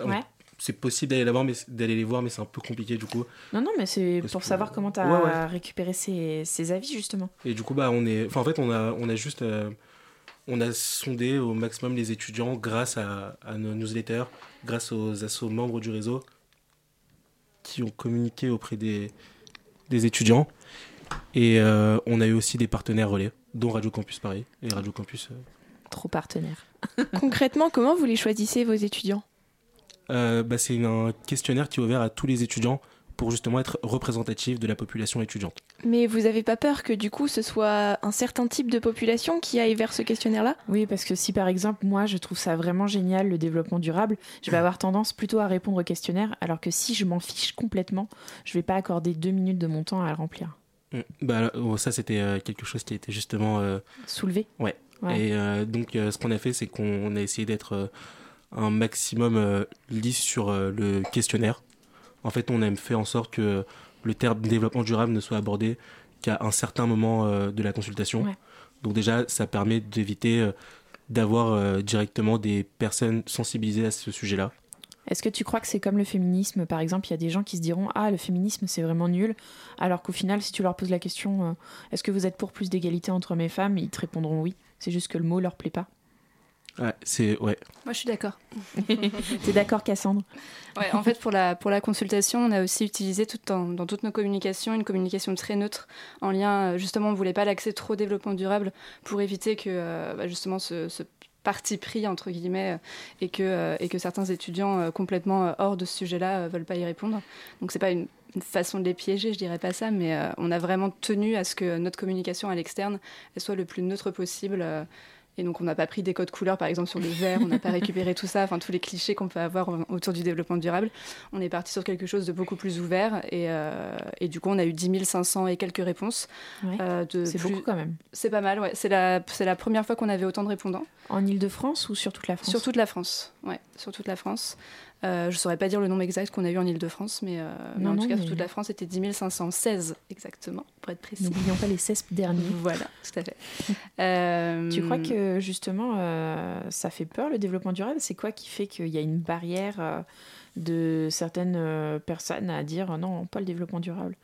Ouais. C'est possible d'aller les voir, mais d'aller les voir, mais c'est un peu compliqué du coup. Non, non, mais c'est Parce pour que- savoir comment tu as Ouais, ouais. récupéré ces, ces avis, justement. Et du coup, bah, on est, enfin, en fait, on a, on a juste, euh, on a sondé au maximum les étudiants grâce à, à nos newsletters, grâce aux assos membres du réseau qui ont communiqué auprès des, des étudiants. Et euh, on a eu aussi des partenaires relais, dont Radio Campus Paris et Radio Campus. euh, Trop partenaire. Concrètement, comment vous les choisissez, vos étudiants? Euh, bah, c'est un questionnaire qui est ouvert à tous les étudiants pour justement être représentatif de la population étudiante. Mais vous avez pas peur que du coup ce soit un certain type de population qui aille vers ce questionnaire-là? Oui, parce que si par exemple, moi, je trouve ça vraiment génial, le développement durable, je vais avoir tendance plutôt à répondre au questionnaire, alors que si je m'en fiche complètement, je vais pas accorder deux minutes de mon temps à le remplir. Mm. Bah, oh, ça, c'était euh, quelque chose qui a été justement euh, Soulevé Ouais. Ouais. Et euh, donc, ce qu'on a fait, c'est qu'on a essayé d'être euh, un maximum euh, lisse sur euh, le questionnaire. En fait, on a fait en sorte que le terme développement durable ne soit abordé qu'à un certain moment euh, de la consultation. Ouais. Donc déjà, ça permet d'éviter d'avoir directement des personnes sensibilisées à ce sujet-là. Est-ce que tu crois que c'est comme le féminisme? Par exemple, il y a des gens qui se diront Ah, le féminisme, c'est vraiment nul. Alors qu'au final, si tu leur poses la question Est-ce que vous êtes pour plus d'égalité entre hommes et femmes? Ils te répondront oui. C'est juste que le mot leur plaît pas. Ouais, c'est ouais. Moi, je suis d'accord. T'es d'accord, Cassandre? Ouais, en fait, pour la, pour la consultation, on a aussi utilisé tout en- dans toutes nos communications une communication très neutre, en lien, euh, justement, on ne voulait pas l'accès trop au développement durable pour éviter que, euh, bah, justement, ce, ce parti pris, entre guillemets, euh, et que, euh, et que certains étudiants euh, complètement euh, hors de ce sujet-là ne veulent pas y répondre. Donc, c'est pas une, une façon de les piéger, je dirais pas ça, mais euh, on a vraiment tenu à ce que notre communication à l'externe, soit le plus neutre possible. euh, et donc, on n'a pas pris des codes couleurs, par exemple, sur le verre, on n'a pas récupéré tout ça, enfin, tous les clichés qu'on peut avoir autour du développement durable. On est parti sur quelque chose de beaucoup plus ouvert. Et, euh, et du coup, on a eu 10 500 et quelques réponses. Ouais. Euh, C'est plus- beaucoup quand même. C'est pas mal, ouais. C'est la, c'est la première fois qu'on avait autant de répondants. En Ile-de-France ou sur toute la France? Sur toute la France, ouais, sur toute la France. Euh, je saurais pas dire le nombre exact qu'on a eu en Ile-de-France, mais, euh, mais en non, tout cas, mais- sur toute la France, c'était 10 516 exactement, pour être précis. N'oublions pas les 16 derniers. Voilà, tout à fait. Euh, Tu crois que justement euh, ça fait peur le développement durable? C'est quoi qui fait qu'il y a une barrière euh, de certaines euh, personnes à dire non, pas le développement durable?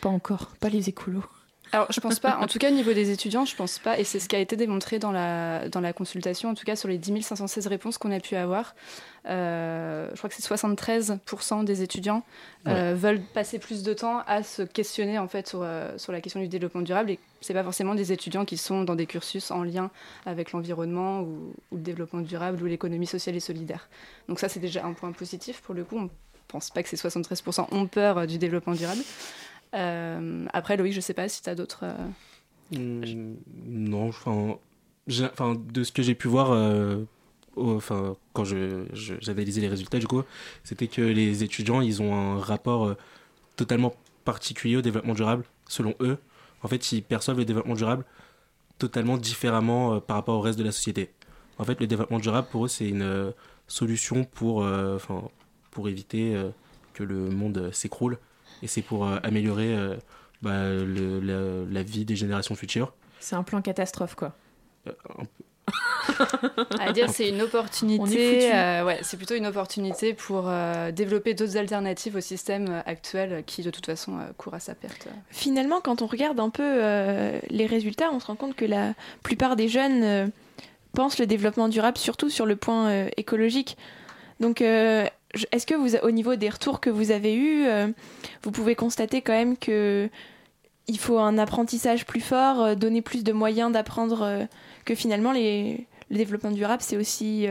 Pas encore, pas les écolos. Alors, je pense pas. En tout cas, au niveau des étudiants, je pense pas. Et c'est ce qui a été démontré dans la, dans la consultation, en tout cas sur les 10 516 réponses qu'on a pu avoir. Euh, je crois que c'est 73% des étudiants euh, veulent passer plus de temps à se questionner en fait sur, euh, sur la question du développement durable. Et c'est pas forcément des étudiants qui sont dans des cursus en lien avec l'environnement ou, ou le développement durable ou l'économie sociale et solidaire. Donc ça, c'est déjà un point positif pour le coup. On pense pas que ces 73% ont peur du développement durable. Euh, après, Loïc, je sais pas si tu as d'autres. euh, Hmm, non, enfin, de ce que j'ai pu voir, euh, enfin, quand je, je- j'analysais les résultats, du coup, c'était que les étudiants, ils ont un rapport totalement particulier au développement durable, selon eux. En fait, ils perçoivent le développement durable totalement différemment par rapport au reste de la société. En fait, le développement durable, pour eux, c'est une solution pour, pour éviter que le monde s'écroule. Et c'est pour euh, améliorer euh, bah, le- la, la vie des générations futures. C'est un plan catastrophe quoi. Euh, un à dire c'est une On est opportunité euh, ouais c'est plutôt une opportunité pour euh, développer d'autres alternatives au système actuel qui de toute façon euh, court à sa perte Finalement, quand on regarde un peu euh, les résultats, on se rend compte que la plupart des jeunes euh, pensent le développement durable surtout sur le point euh, écologique. Donc, euh, est-ce que vous, au niveau des retours que vous avez eus, euh, vous pouvez constater quand même que il faut un apprentissage plus fort, euh, donner plus de moyens d'apprendre euh, que finalement le développement durable, c'est aussi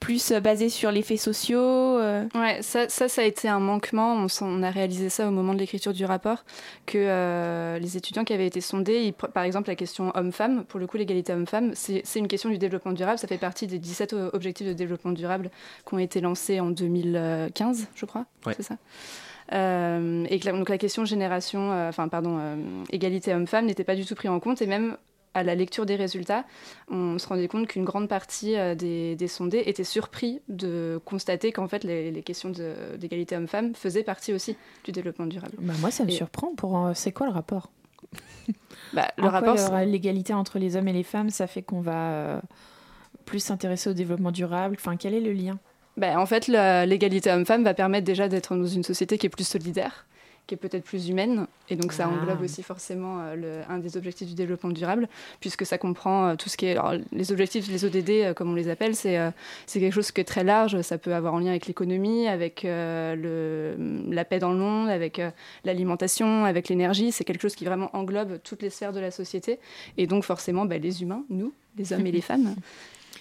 plus euh, basé sur les faits sociaux. euh. Ouais, ça, ça, ça a été un manquement. On, a réalisé ça au moment de l'écriture du rapport, que euh, les étudiants qui avaient été sondés, ils par exemple la question homme-femme, pour le coup l'égalité homme-femme, c'est c'est une question du développement durable. Ça fait partie des 17 o- objectifs de développement durable qui ont été lancés en 2015, je crois. Ouais. C'est ça Euh, et que la, donc la question génération, euh, enfin pardon, euh, égalité homme-femme n'était pas du tout pris en compte et même à la lecture des résultats, on se rendait compte qu'une grande partie euh, des, des sondés étaient surpris de constater qu'en fait les, les questions d'égalité homme-femme faisaient partie aussi du développement durable. Bah, moi ça me Et- surprend. Pour euh, c'est quoi le rapport? Bah, le En rapport, l'égalité entre les hommes et les femmes, ça fait qu'on va euh, plus s'intéresser au développement durable? Enfin, quel est le lien? Bah, en fait, l'égalité homme-femme va permettre déjà d'être dans une société qui est plus solidaire, qui est peut-être plus humaine. Et donc, ça Ah. englobe aussi forcément euh, le- un des objectifs du développement durable, puisque ça comprend euh, tout ce qui est. alors, les objectifs, les ODD, euh, comme on les appelle, c'est euh, c'est quelque chose qui est très large. Ça peut avoir en lien avec l'économie, avec euh, le, la paix dans le monde, avec euh, l'alimentation, avec l'énergie. C'est quelque chose qui vraiment englobe toutes les sphères de la société. Et donc, forcément, bah, les humains, nous, les hommes et les femmes.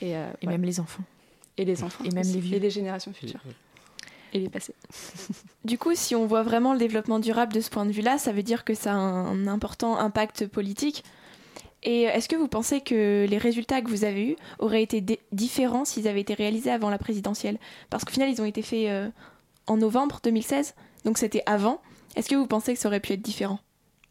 Et, euh, Et ouais. même les enfants. Et les enfants. Et même aussi. les vieux. Et les générations futures. Et les passés. Du coup, si on voit vraiment le développement durable de ce point de vue-là, ça veut dire que ça a un important impact politique. Et est-ce que vous pensez que les résultats que vous avez eus auraient été différents s'ils avaient été réalisés avant la présidentielle? Parce qu'au final, ils ont été faits euh, en novembre 2016, donc c'était avant. Est-ce que vous pensez que ça aurait pu être différent?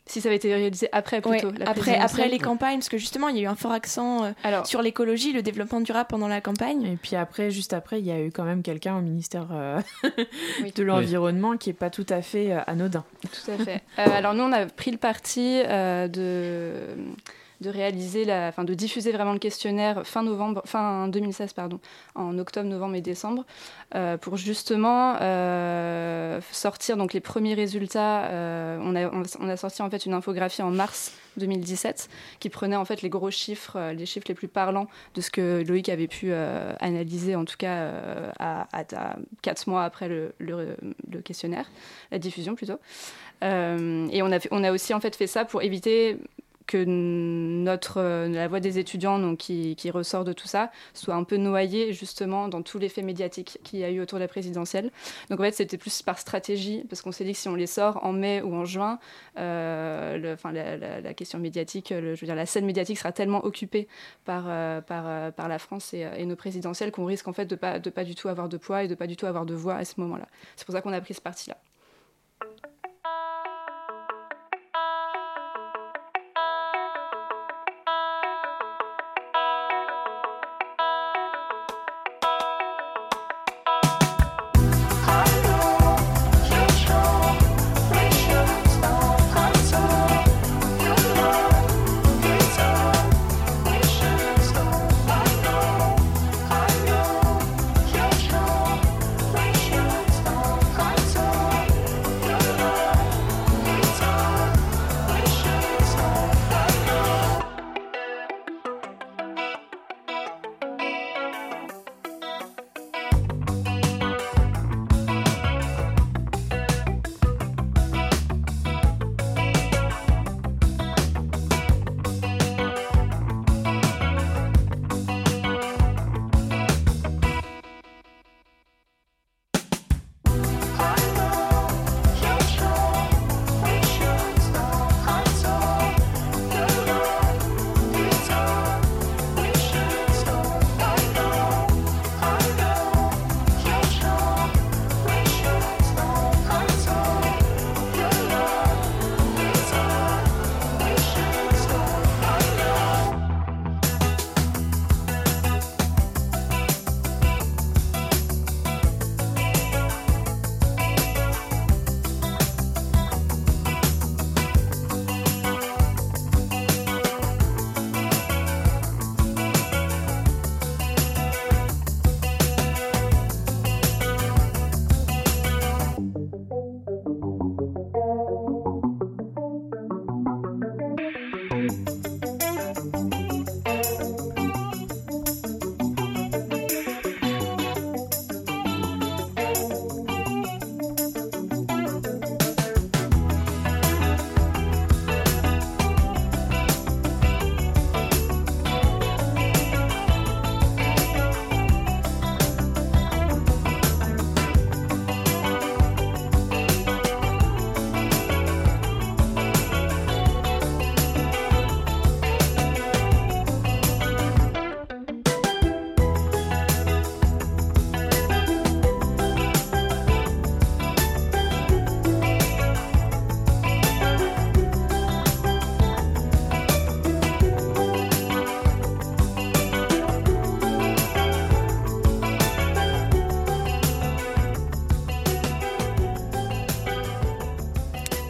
Si ça avait été réalisé après, plutôt. Ouais, la après, après les campagnes, parce que justement, il y a eu un fort accent euh, sur l'écologie, le développement durable pendant la campagne. Et puis après, juste après, il y a eu quand même quelqu'un au ministère euh, de l'Environnement qui est pas tout à fait euh, anodin. Tout à fait. Euh, alors nous, on a pris le parti euh, de de diffuser vraiment le questionnaire fin novembre, fin 2016 pardon, en octobre, novembre et décembre, euh, pour justement euh, sortir donc les premiers résultats. Euh, on, a, sorti en fait une infographie en mars 2017 qui prenait en fait les gros chiffres, les chiffres les plus parlants de ce que Loïc avait pu analyser en tout cas à, quatre mois après le, questionnaire, la diffusion plutôt. Et on a, on a aussi en fait fait ça pour éviter que notre, la voix des étudiants donc, qui, qui, ressort de tout ça soit un peu noyée justement dans tous les faits médiatiques qu'il y a eu autour de la présidentielle. Donc en fait c'était plus par stratégie parce qu'on s'est dit que si on les sort en mai ou en juin, euh, la, question médiatique, je veux dire la scène médiatique sera tellement occupée par, euh, par, euh, par la France et, et, nos présidentielles qu'on risque en fait de pas, de pas du tout avoir de poids et de pas du tout avoir de voix à ce moment-là. C'est pour ça qu'on a pris ce parti-là.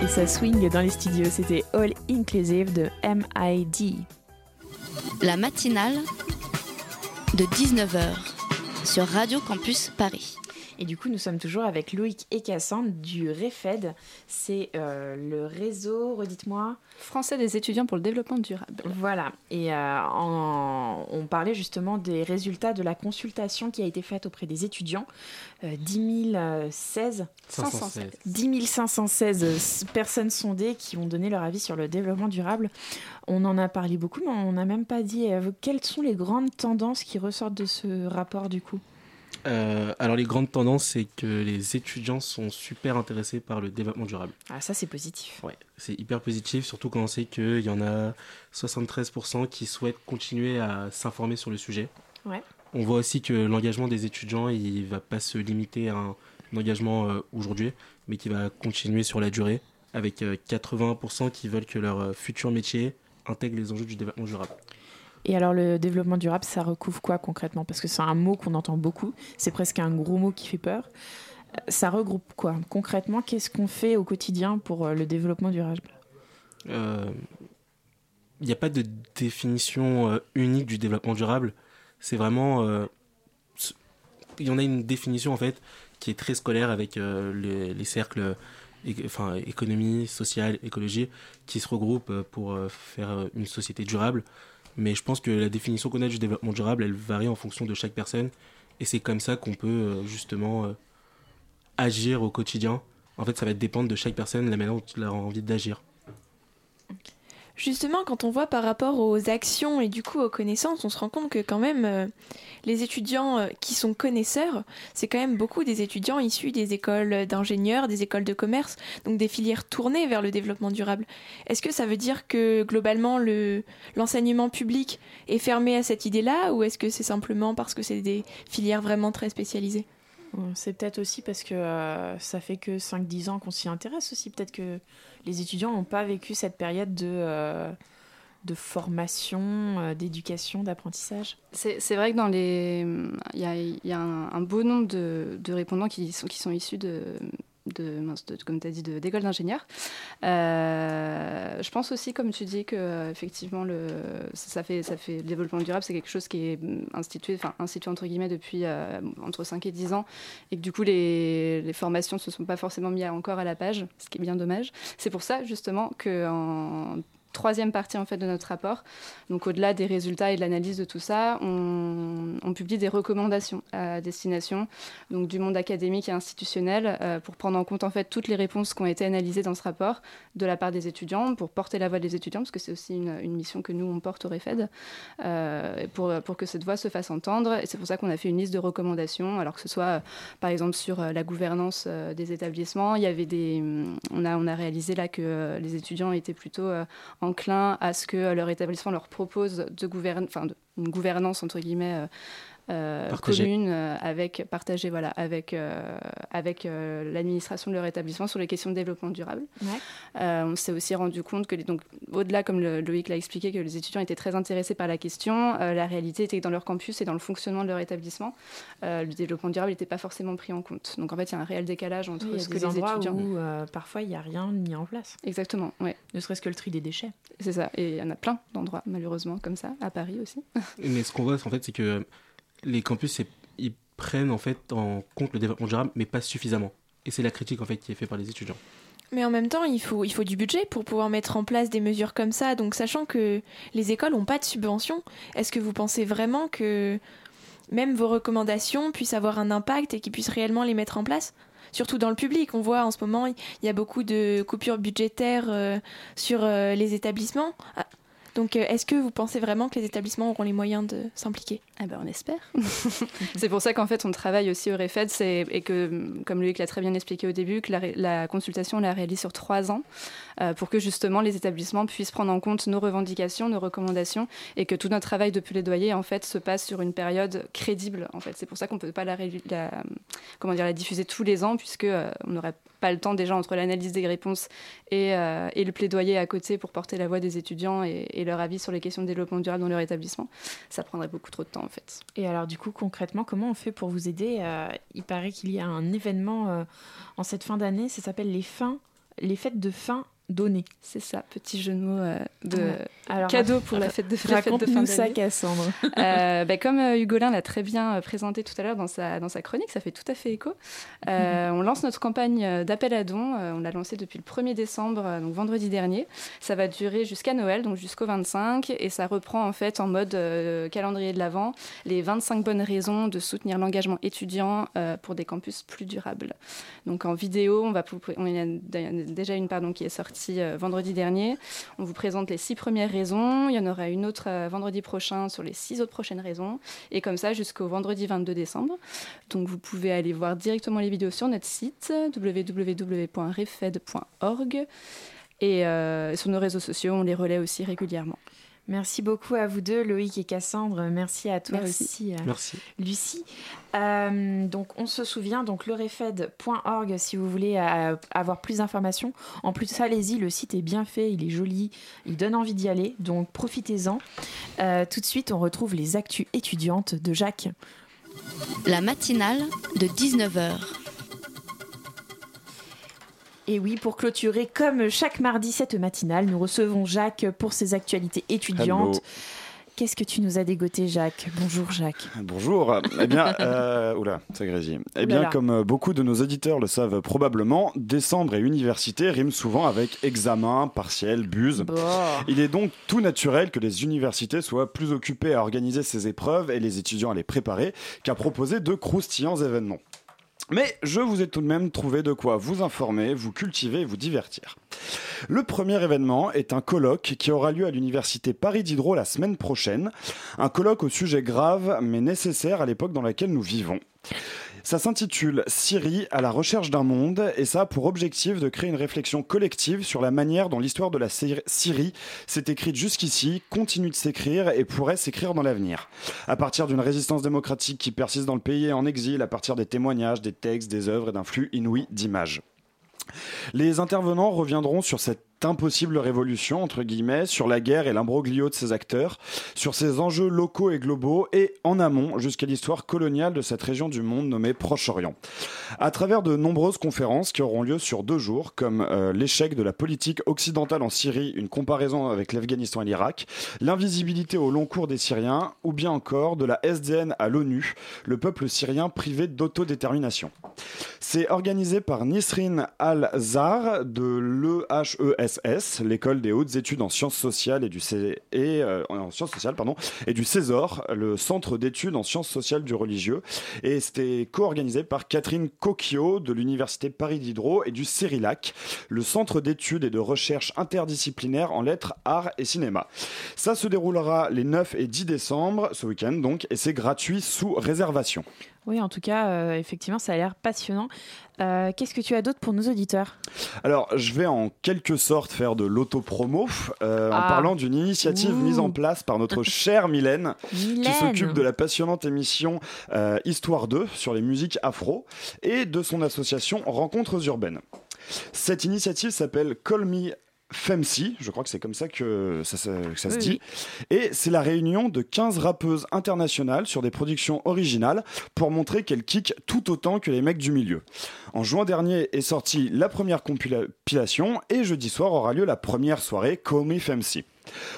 Ça swing dans les studios. C'était All Inclusive de MID. La matinale de 19h sur Radio Campus Paris. Et du coup, nous sommes toujours avec Loïc et Cassandre du REFED. C'est euh, le réseau, redites-moi. Français des étudiants pour le développement durable. Voilà. Et euh, en, on parlait justement des résultats de la consultation qui a été faite auprès des étudiants. Euh, 10 016, 516. 10 516 personnes sondées qui ont donné leur avis sur le développement durable. On en a parlé beaucoup, mais on n'a même pas dit euh, quelles sont les grandes tendances qui ressortent de ce rapport du coup? Euh, alors les grandes tendances, c'est que les étudiants sont super intéressés par le développement durable. Ah ça c'est positif. Ouais, c'est hyper positif, surtout quand on sait qu'il y en a 73% qui souhaitent continuer à s'informer sur le sujet. Ouais. On voit aussi que l'engagement des étudiants, il va pas se limiter à un, engagement euh, aujourd'hui, mais qui va continuer sur la durée, avec euh, 80% qui veulent que leur euh, futur métier intègre les enjeux du développement durable. Et alors le développement durable, ça recouvre quoi concrètement? Parce que c'est un mot qu'on entend beaucoup, c'est presque un gros mot qui fait peur. Ça regroupe quoi? Concrètement, qu'est-ce qu'on fait au quotidien pour le développement durable? Euh, il n'y a pas de définition euh, unique du développement durable. C'est vraiment. euh, il y en a une définition en fait qui est très scolaire avec euh, les, les cercles enfin, économie, sociale, écologie qui se regroupent euh, pour euh, faire euh, une société durable. Mais je pense que la définition qu'on a du développement durable, elle varie en fonction de chaque personne. Et c'est comme ça qu'on peut euh, justement euh, agir au quotidien. En fait, ça va dépendre de chaque personne, la manière dont il a envie d'agir. Justement, quand on voit par rapport aux actions et du coup aux connaissances, on se rend compte que quand même euh, les étudiants euh, qui sont connaisseurs, c'est quand même beaucoup des étudiants issus des écoles d'ingénieurs, des écoles de commerce, donc des filières tournées vers le développement durable. Est-ce que ça veut dire que globalement le l'enseignement public est fermé à cette idée-là ou est-ce que c'est simplement parce que c'est des filières vraiment très spécialisées? C'est peut-être aussi parce que euh, ça fait que 5-10 ans qu'on s'y intéresse aussi. Peut-être que les étudiants n'ont pas vécu cette période de, euh, de formation, euh, d'éducation, d'apprentissage. C'est vrai que dans les, il y a, un beau nombre de, de répondants qui sont, qui sont issus de, comme tu as dit, d'écoles d'ingénieurs. Euh, je pense aussi, comme tu dis, que effectivement le, ça fait, développement durable, c'est quelque chose qui est institué, enfin institué entre guillemets depuis euh, entre 5 et 10 ans, et que du coup les, formations ne se sont pas forcément mises encore à la page, ce qui est bien dommage. C'est pour ça justement que troisième partie en fait de notre rapport. Donc au-delà des résultats et de l'analyse de tout ça, on, publie des recommandations à destination donc du monde académique et institutionnel euh, pour prendre en compte en fait toutes les réponses qui ont été analysées dans ce rapport de la part des étudiants pour porter la voix des étudiants parce que c'est aussi une, mission que nous on porte au REFED euh, pour pour que cette voix se fasse entendre et c'est pour ça qu'on a fait une liste de recommandations alors que ce soit euh, par exemple sur la gouvernance des établissements, il y avait des on a on a réalisé là que les étudiants étaient plutôt enclins à ce que euh, leur établissement leur propose de gouverner, enfin, une gouvernance entre guillemets euh. Commune euh, avec partagée voilà avec euh, avec euh, l'administration de leur établissement sur les questions de développement durable. Euh, on s'est aussi rendu compte que les- donc au-delà comme le- Loïc l'a expliqué que les étudiants étaient très intéressés par la question, euh, la réalité était que dans leur campus et dans le fonctionnement de leur établissement, euh, le développement durable n'était pas forcément pris en compte. Donc en fait il y a un réel décalage entre Oui, ce que des les endroits étudiants où euh, parfois il n'y a rien mis en place. Exactement, ouais. Ne serait-ce que le tri des déchets. C'est ça, et il y en a plein d'endroits, malheureusement, comme ça, à Paris aussi. Mais ce qu'on voit, en fait, c'est que les campus, ils prennent en fait en compte le développement durable, mais pas suffisamment. Et c'est la critique en fait qui est faite par les étudiants. Mais en même temps, il faut, il faut du budget pour pouvoir mettre en place des mesures comme ça. Donc, sachant que les écoles n'ont pas de subvention, est-ce que vous pensez vraiment que même vos recommandations puissent avoir un impact et qu'ils puissent réellement les mettre en place? Surtout dans le public, on voit en ce moment, il y a beaucoup de coupures budgétaires euh, sur euh, les établissements. Ah, Donc, euh, est-ce que vous pensez vraiment que les établissements auront les moyens de s'impliquer? Eh ben, on espère. c'est pour ça qu'en fait, on travaille aussi au REFED et que, comme Loïc l'a très bien expliqué au début, que la, la consultation, on la réalise sur trois ans pour que justement les établissements puissent prendre en compte nos revendications, nos recommandations et que tout notre travail de plaidoyer en fait se passe sur une période crédible. En fait, c'est pour ça qu'on ne peut pas la, comment dire, la diffuser tous les ans puisque euh, on n'aurait pas le temps déjà entre l'analyse des réponses et, euh, et le plaidoyer à côté pour porter la voix des étudiants et, leur avis sur les questions de développement durable dans leur établissement. Ça prendrait beaucoup trop de temps en fait. Et alors, du coup, concrètement, comment on fait pour vous aider Euh, Il paraît qu'il y a un événement euh, en cette fin d'année, ça s'appelle les fins, les fêtes de fin données. C'est ça, petit jeu de mots euh, de. Alors, cadeau pour la fête de, la fête de fin Raconte-nous ça, d'année. Cassandre. Euh, bah, comme euh, Hugolin l'a très bien euh, présenté tout à l'heure dans sa, dans sa chronique, ça fait tout à fait écho. Euh, On lance notre campagne euh, d'appel à dons. Euh, on l'a lancée depuis le 1er décembre, euh, donc vendredi dernier. Ça va durer jusqu'à Noël, donc jusqu'au 25. Et ça reprend en fait en mode euh, calendrier de l'Avent les 25 bonnes raisons de soutenir l'engagement étudiant euh, pour des campus plus durables. Donc en vidéo, on, va, on a déjà une pardon, qui est sortie euh, vendredi dernier. On vous présente les six premières raisons. Il y en aura une autre euh, vendredi prochain sur les six autres prochaines raisons. Et comme ça jusqu'au vendredi 22 décembre. Donc vous pouvez aller voir directement les vidéos sur notre site www.refed.org. Et euh, sur nos réseaux sociaux, on les relaie aussi régulièrement. Merci beaucoup à vous deux, Loïc et Cassandre. Merci à toi Merci. aussi, euh, Merci. Lucie. Euh, donc, on se souvient, donc lerefed.org si vous voulez euh, avoir plus d'informations. En plus, allez-y, le site est bien fait, il est joli, il donne envie d'y aller, donc profitez-en. Euh, tout de suite, on retrouve les actus étudiantes de Jacques. La matinale de 19h. Et oui, pour clôturer, comme chaque mardi cette matinale, nous recevons Jacques pour ses actualités étudiantes. Hello. Qu'est-ce que tu nous as dégoté, Jacques? Bonjour, Jacques. Bonjour. Eh bien, euh, oula, ça grésille. Eh bien, comme euh, beaucoup de nos auditeurs le savent probablement, décembre et université riment souvent avec examen, partiel, buse. Il est donc tout naturel que les universités soient plus occupées à organiser ces épreuves et les étudiants à les préparer qu'à proposer de croustillants événements. Mais je vous ai tout de même trouvé de quoi vous informer, vous cultiver et vous divertir. Le premier événement est un colloque qui aura lieu à l'université Paris Diderot la semaine prochaine. Un colloque au sujet grave mais nécessaire à l'époque dans laquelle nous vivons. Ça s'intitule Syrie à la recherche d'un monde et ça a pour objectif de créer une réflexion collective sur la manière dont l'histoire de la Syr- Syrie s'est écrite jusqu'ici, continue de s'écrire et pourrait s'écrire dans l'avenir. À partir d'une résistance démocratique qui persiste dans le pays et en exil, à partir des témoignages, des textes, des œuvres et d'un flux inouï d'images. Les intervenants reviendront sur cette impossible révolution, entre guillemets, sur la guerre et l'imbroglio de ses acteurs, sur ses enjeux locaux et globaux, et en amont jusqu'à l'histoire coloniale de cette région du monde nommée Proche-Orient. À travers de nombreuses conférences qui auront lieu sur deux jours, comme euh, l'échec de la politique occidentale en Syrie, une comparaison avec l'Afghanistan et l'Irak, l'invisibilité au long cours des Syriens, ou bien encore de la SDN à l'ONU, le peuple syrien privé d'autodétermination. C'est organisé par Nisrin Al-Zar de l'école des hautes études en sciences sociales et du, C- et, euh, en sciences sociales, pardon, et du César, le centre d'études en sciences sociales du religieux. Et c'était co-organisé par Catherine Cocchio de l'université Paris Diderot et du CERILAC, le centre d'études et de recherche interdisciplinaire en lettres, arts et cinéma. Ça se déroulera les 9 et 10 décembre, ce week-end donc, et c'est gratuit sous réservation. Oui, en tout cas, euh, effectivement, ça a l'air passionnant. Euh, Qu'est-ce que tu as d'autre pour nos auditeurs? Alors, je vais en quelque sorte faire de l'autopromo euh, en Ah. parlant d'une initiative Ouh. mise en place par notre chère Mylène, qui Mylène. s'occupe de la passionnante émission euh, Histoire 2 sur les musiques afro et de son association Rencontres urbaines. Cette initiative s'appelle Call Me Femsi, je crois que c'est comme ça que ça, se- que ça se Oui, dit. Et c'est la réunion de 15 rappeuses internationales sur des productions originales pour montrer qu'elles kickent tout autant que les mecs du milieu. En juin dernier est sortie la première compilation et jeudi soir aura lieu la première soirée Call Me Femsi.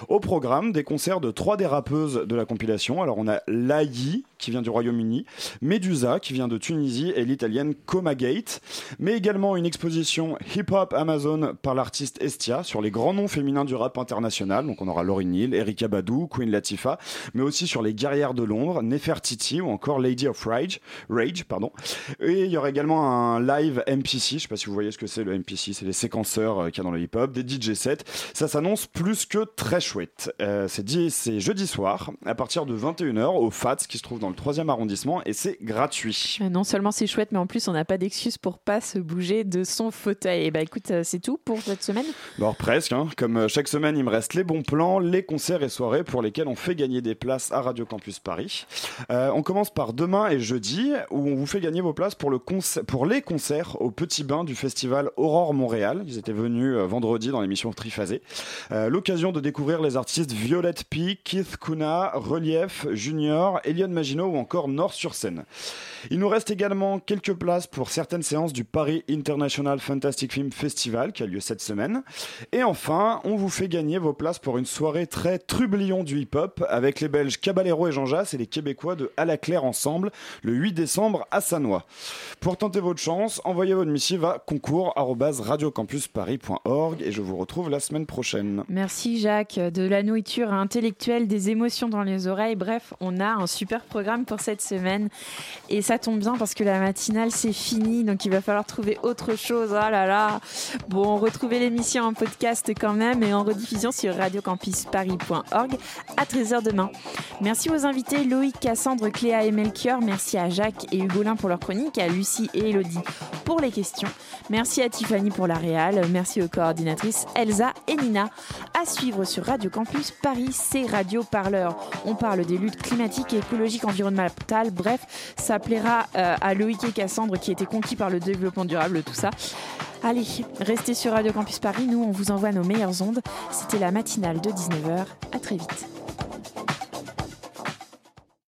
Au programme, des concerts de trois des rappeuses de la compilation. Alors on a Laï qui vient du Royaume-Uni, Medusa qui vient de Tunisie et l'italienne Comagate, mais également une exposition hip-hop Amazon par l'artiste Estia sur les grands noms féminins du rap international. Donc on aura Lauryn Hill, Erika Badu, Queen Latifah, mais aussi sur les guerrières de Londres, Nefertiti ou encore Lady of Rage. Rage pardon. Et il y aura également un live MPC, je sais pas si vous voyez ce que c'est le MPC, c'est les séquenceurs euh, qu'il y a dans le hip-hop, des DJ sets. Ça s'annonce plus que très chouette. Euh, c'est di- c'est jeudi soir, à partir de 21h, au FATS, qui se trouve dans le 3e arrondissement, et c'est gratuit. Euh, Non seulement c'est chouette, mais en plus on n'a pas d'excuse pour pas se bouger de son fauteuil. Et bah écoute, euh, c'est tout pour cette semaine. Bon, alors presque, hein. comme chaque semaine, il me reste les bons plans, les concerts et soirées pour lesquels on fait gagner des places à Radio Campus Paris. Euh, on commence par demain et jeudi, où on vous fait gagner vos places pour, le pour les concerts au Petit Bain du festival Aurore Montréal. Ils étaient venus vendredi dans l'émission Triphasé. Euh, L'occasion de découvrir les artistes Violette P, Keith Kuna, Relief, Junior, Elion Maginot ou encore Nord-sur-Seine. Il nous reste également quelques places pour certaines séances du Paris International Fantastic Film Festival qui a lieu cette semaine. Et enfin, on vous fait gagner vos places pour une soirée très trublion du hip-hop avec les Belges Caballero et Jean Jass et les Québécois de À la Claire ensemble le 8 décembre à Sanois. Pour tenter votre chance, envoyez votre missive à concours@radiocampusparis.org et je vous retrouve la semaine prochaine. Merci Jacques, de la nourriture intellectuelle, des émotions dans les oreilles. Bref, on a un super programme pour cette semaine. Et ça tombe bien parce que la matinale c'est fini, donc il va falloir trouver autre chose. Ah là là. Bon, retrouvez l'émission en podcast quand même et en rediffusion sur radiocampusparis.org à 13h demain. Merci aux invités Loïc, Cassandre, Cléa et Melchior. Merci à Jacques et Hugolin pour leur chronique, à Lucie et Elodie pour les questions. Merci à Tiffany pour la réal. Merci aux coordinatrices Elsa et Nina. À suivre sur Radio Campus Paris, c'est Radio Parleur. On parle des luttes climatiques écologiques environnementales. Bref, ça plaira euh, à Loïc et Cassandre qui étaient conquis par le développement durable, tout ça. Allez, restez sur Radio Campus Paris. Nous, on vous envoie nos meilleures ondes. C'était la matinale de 19h. À très vite.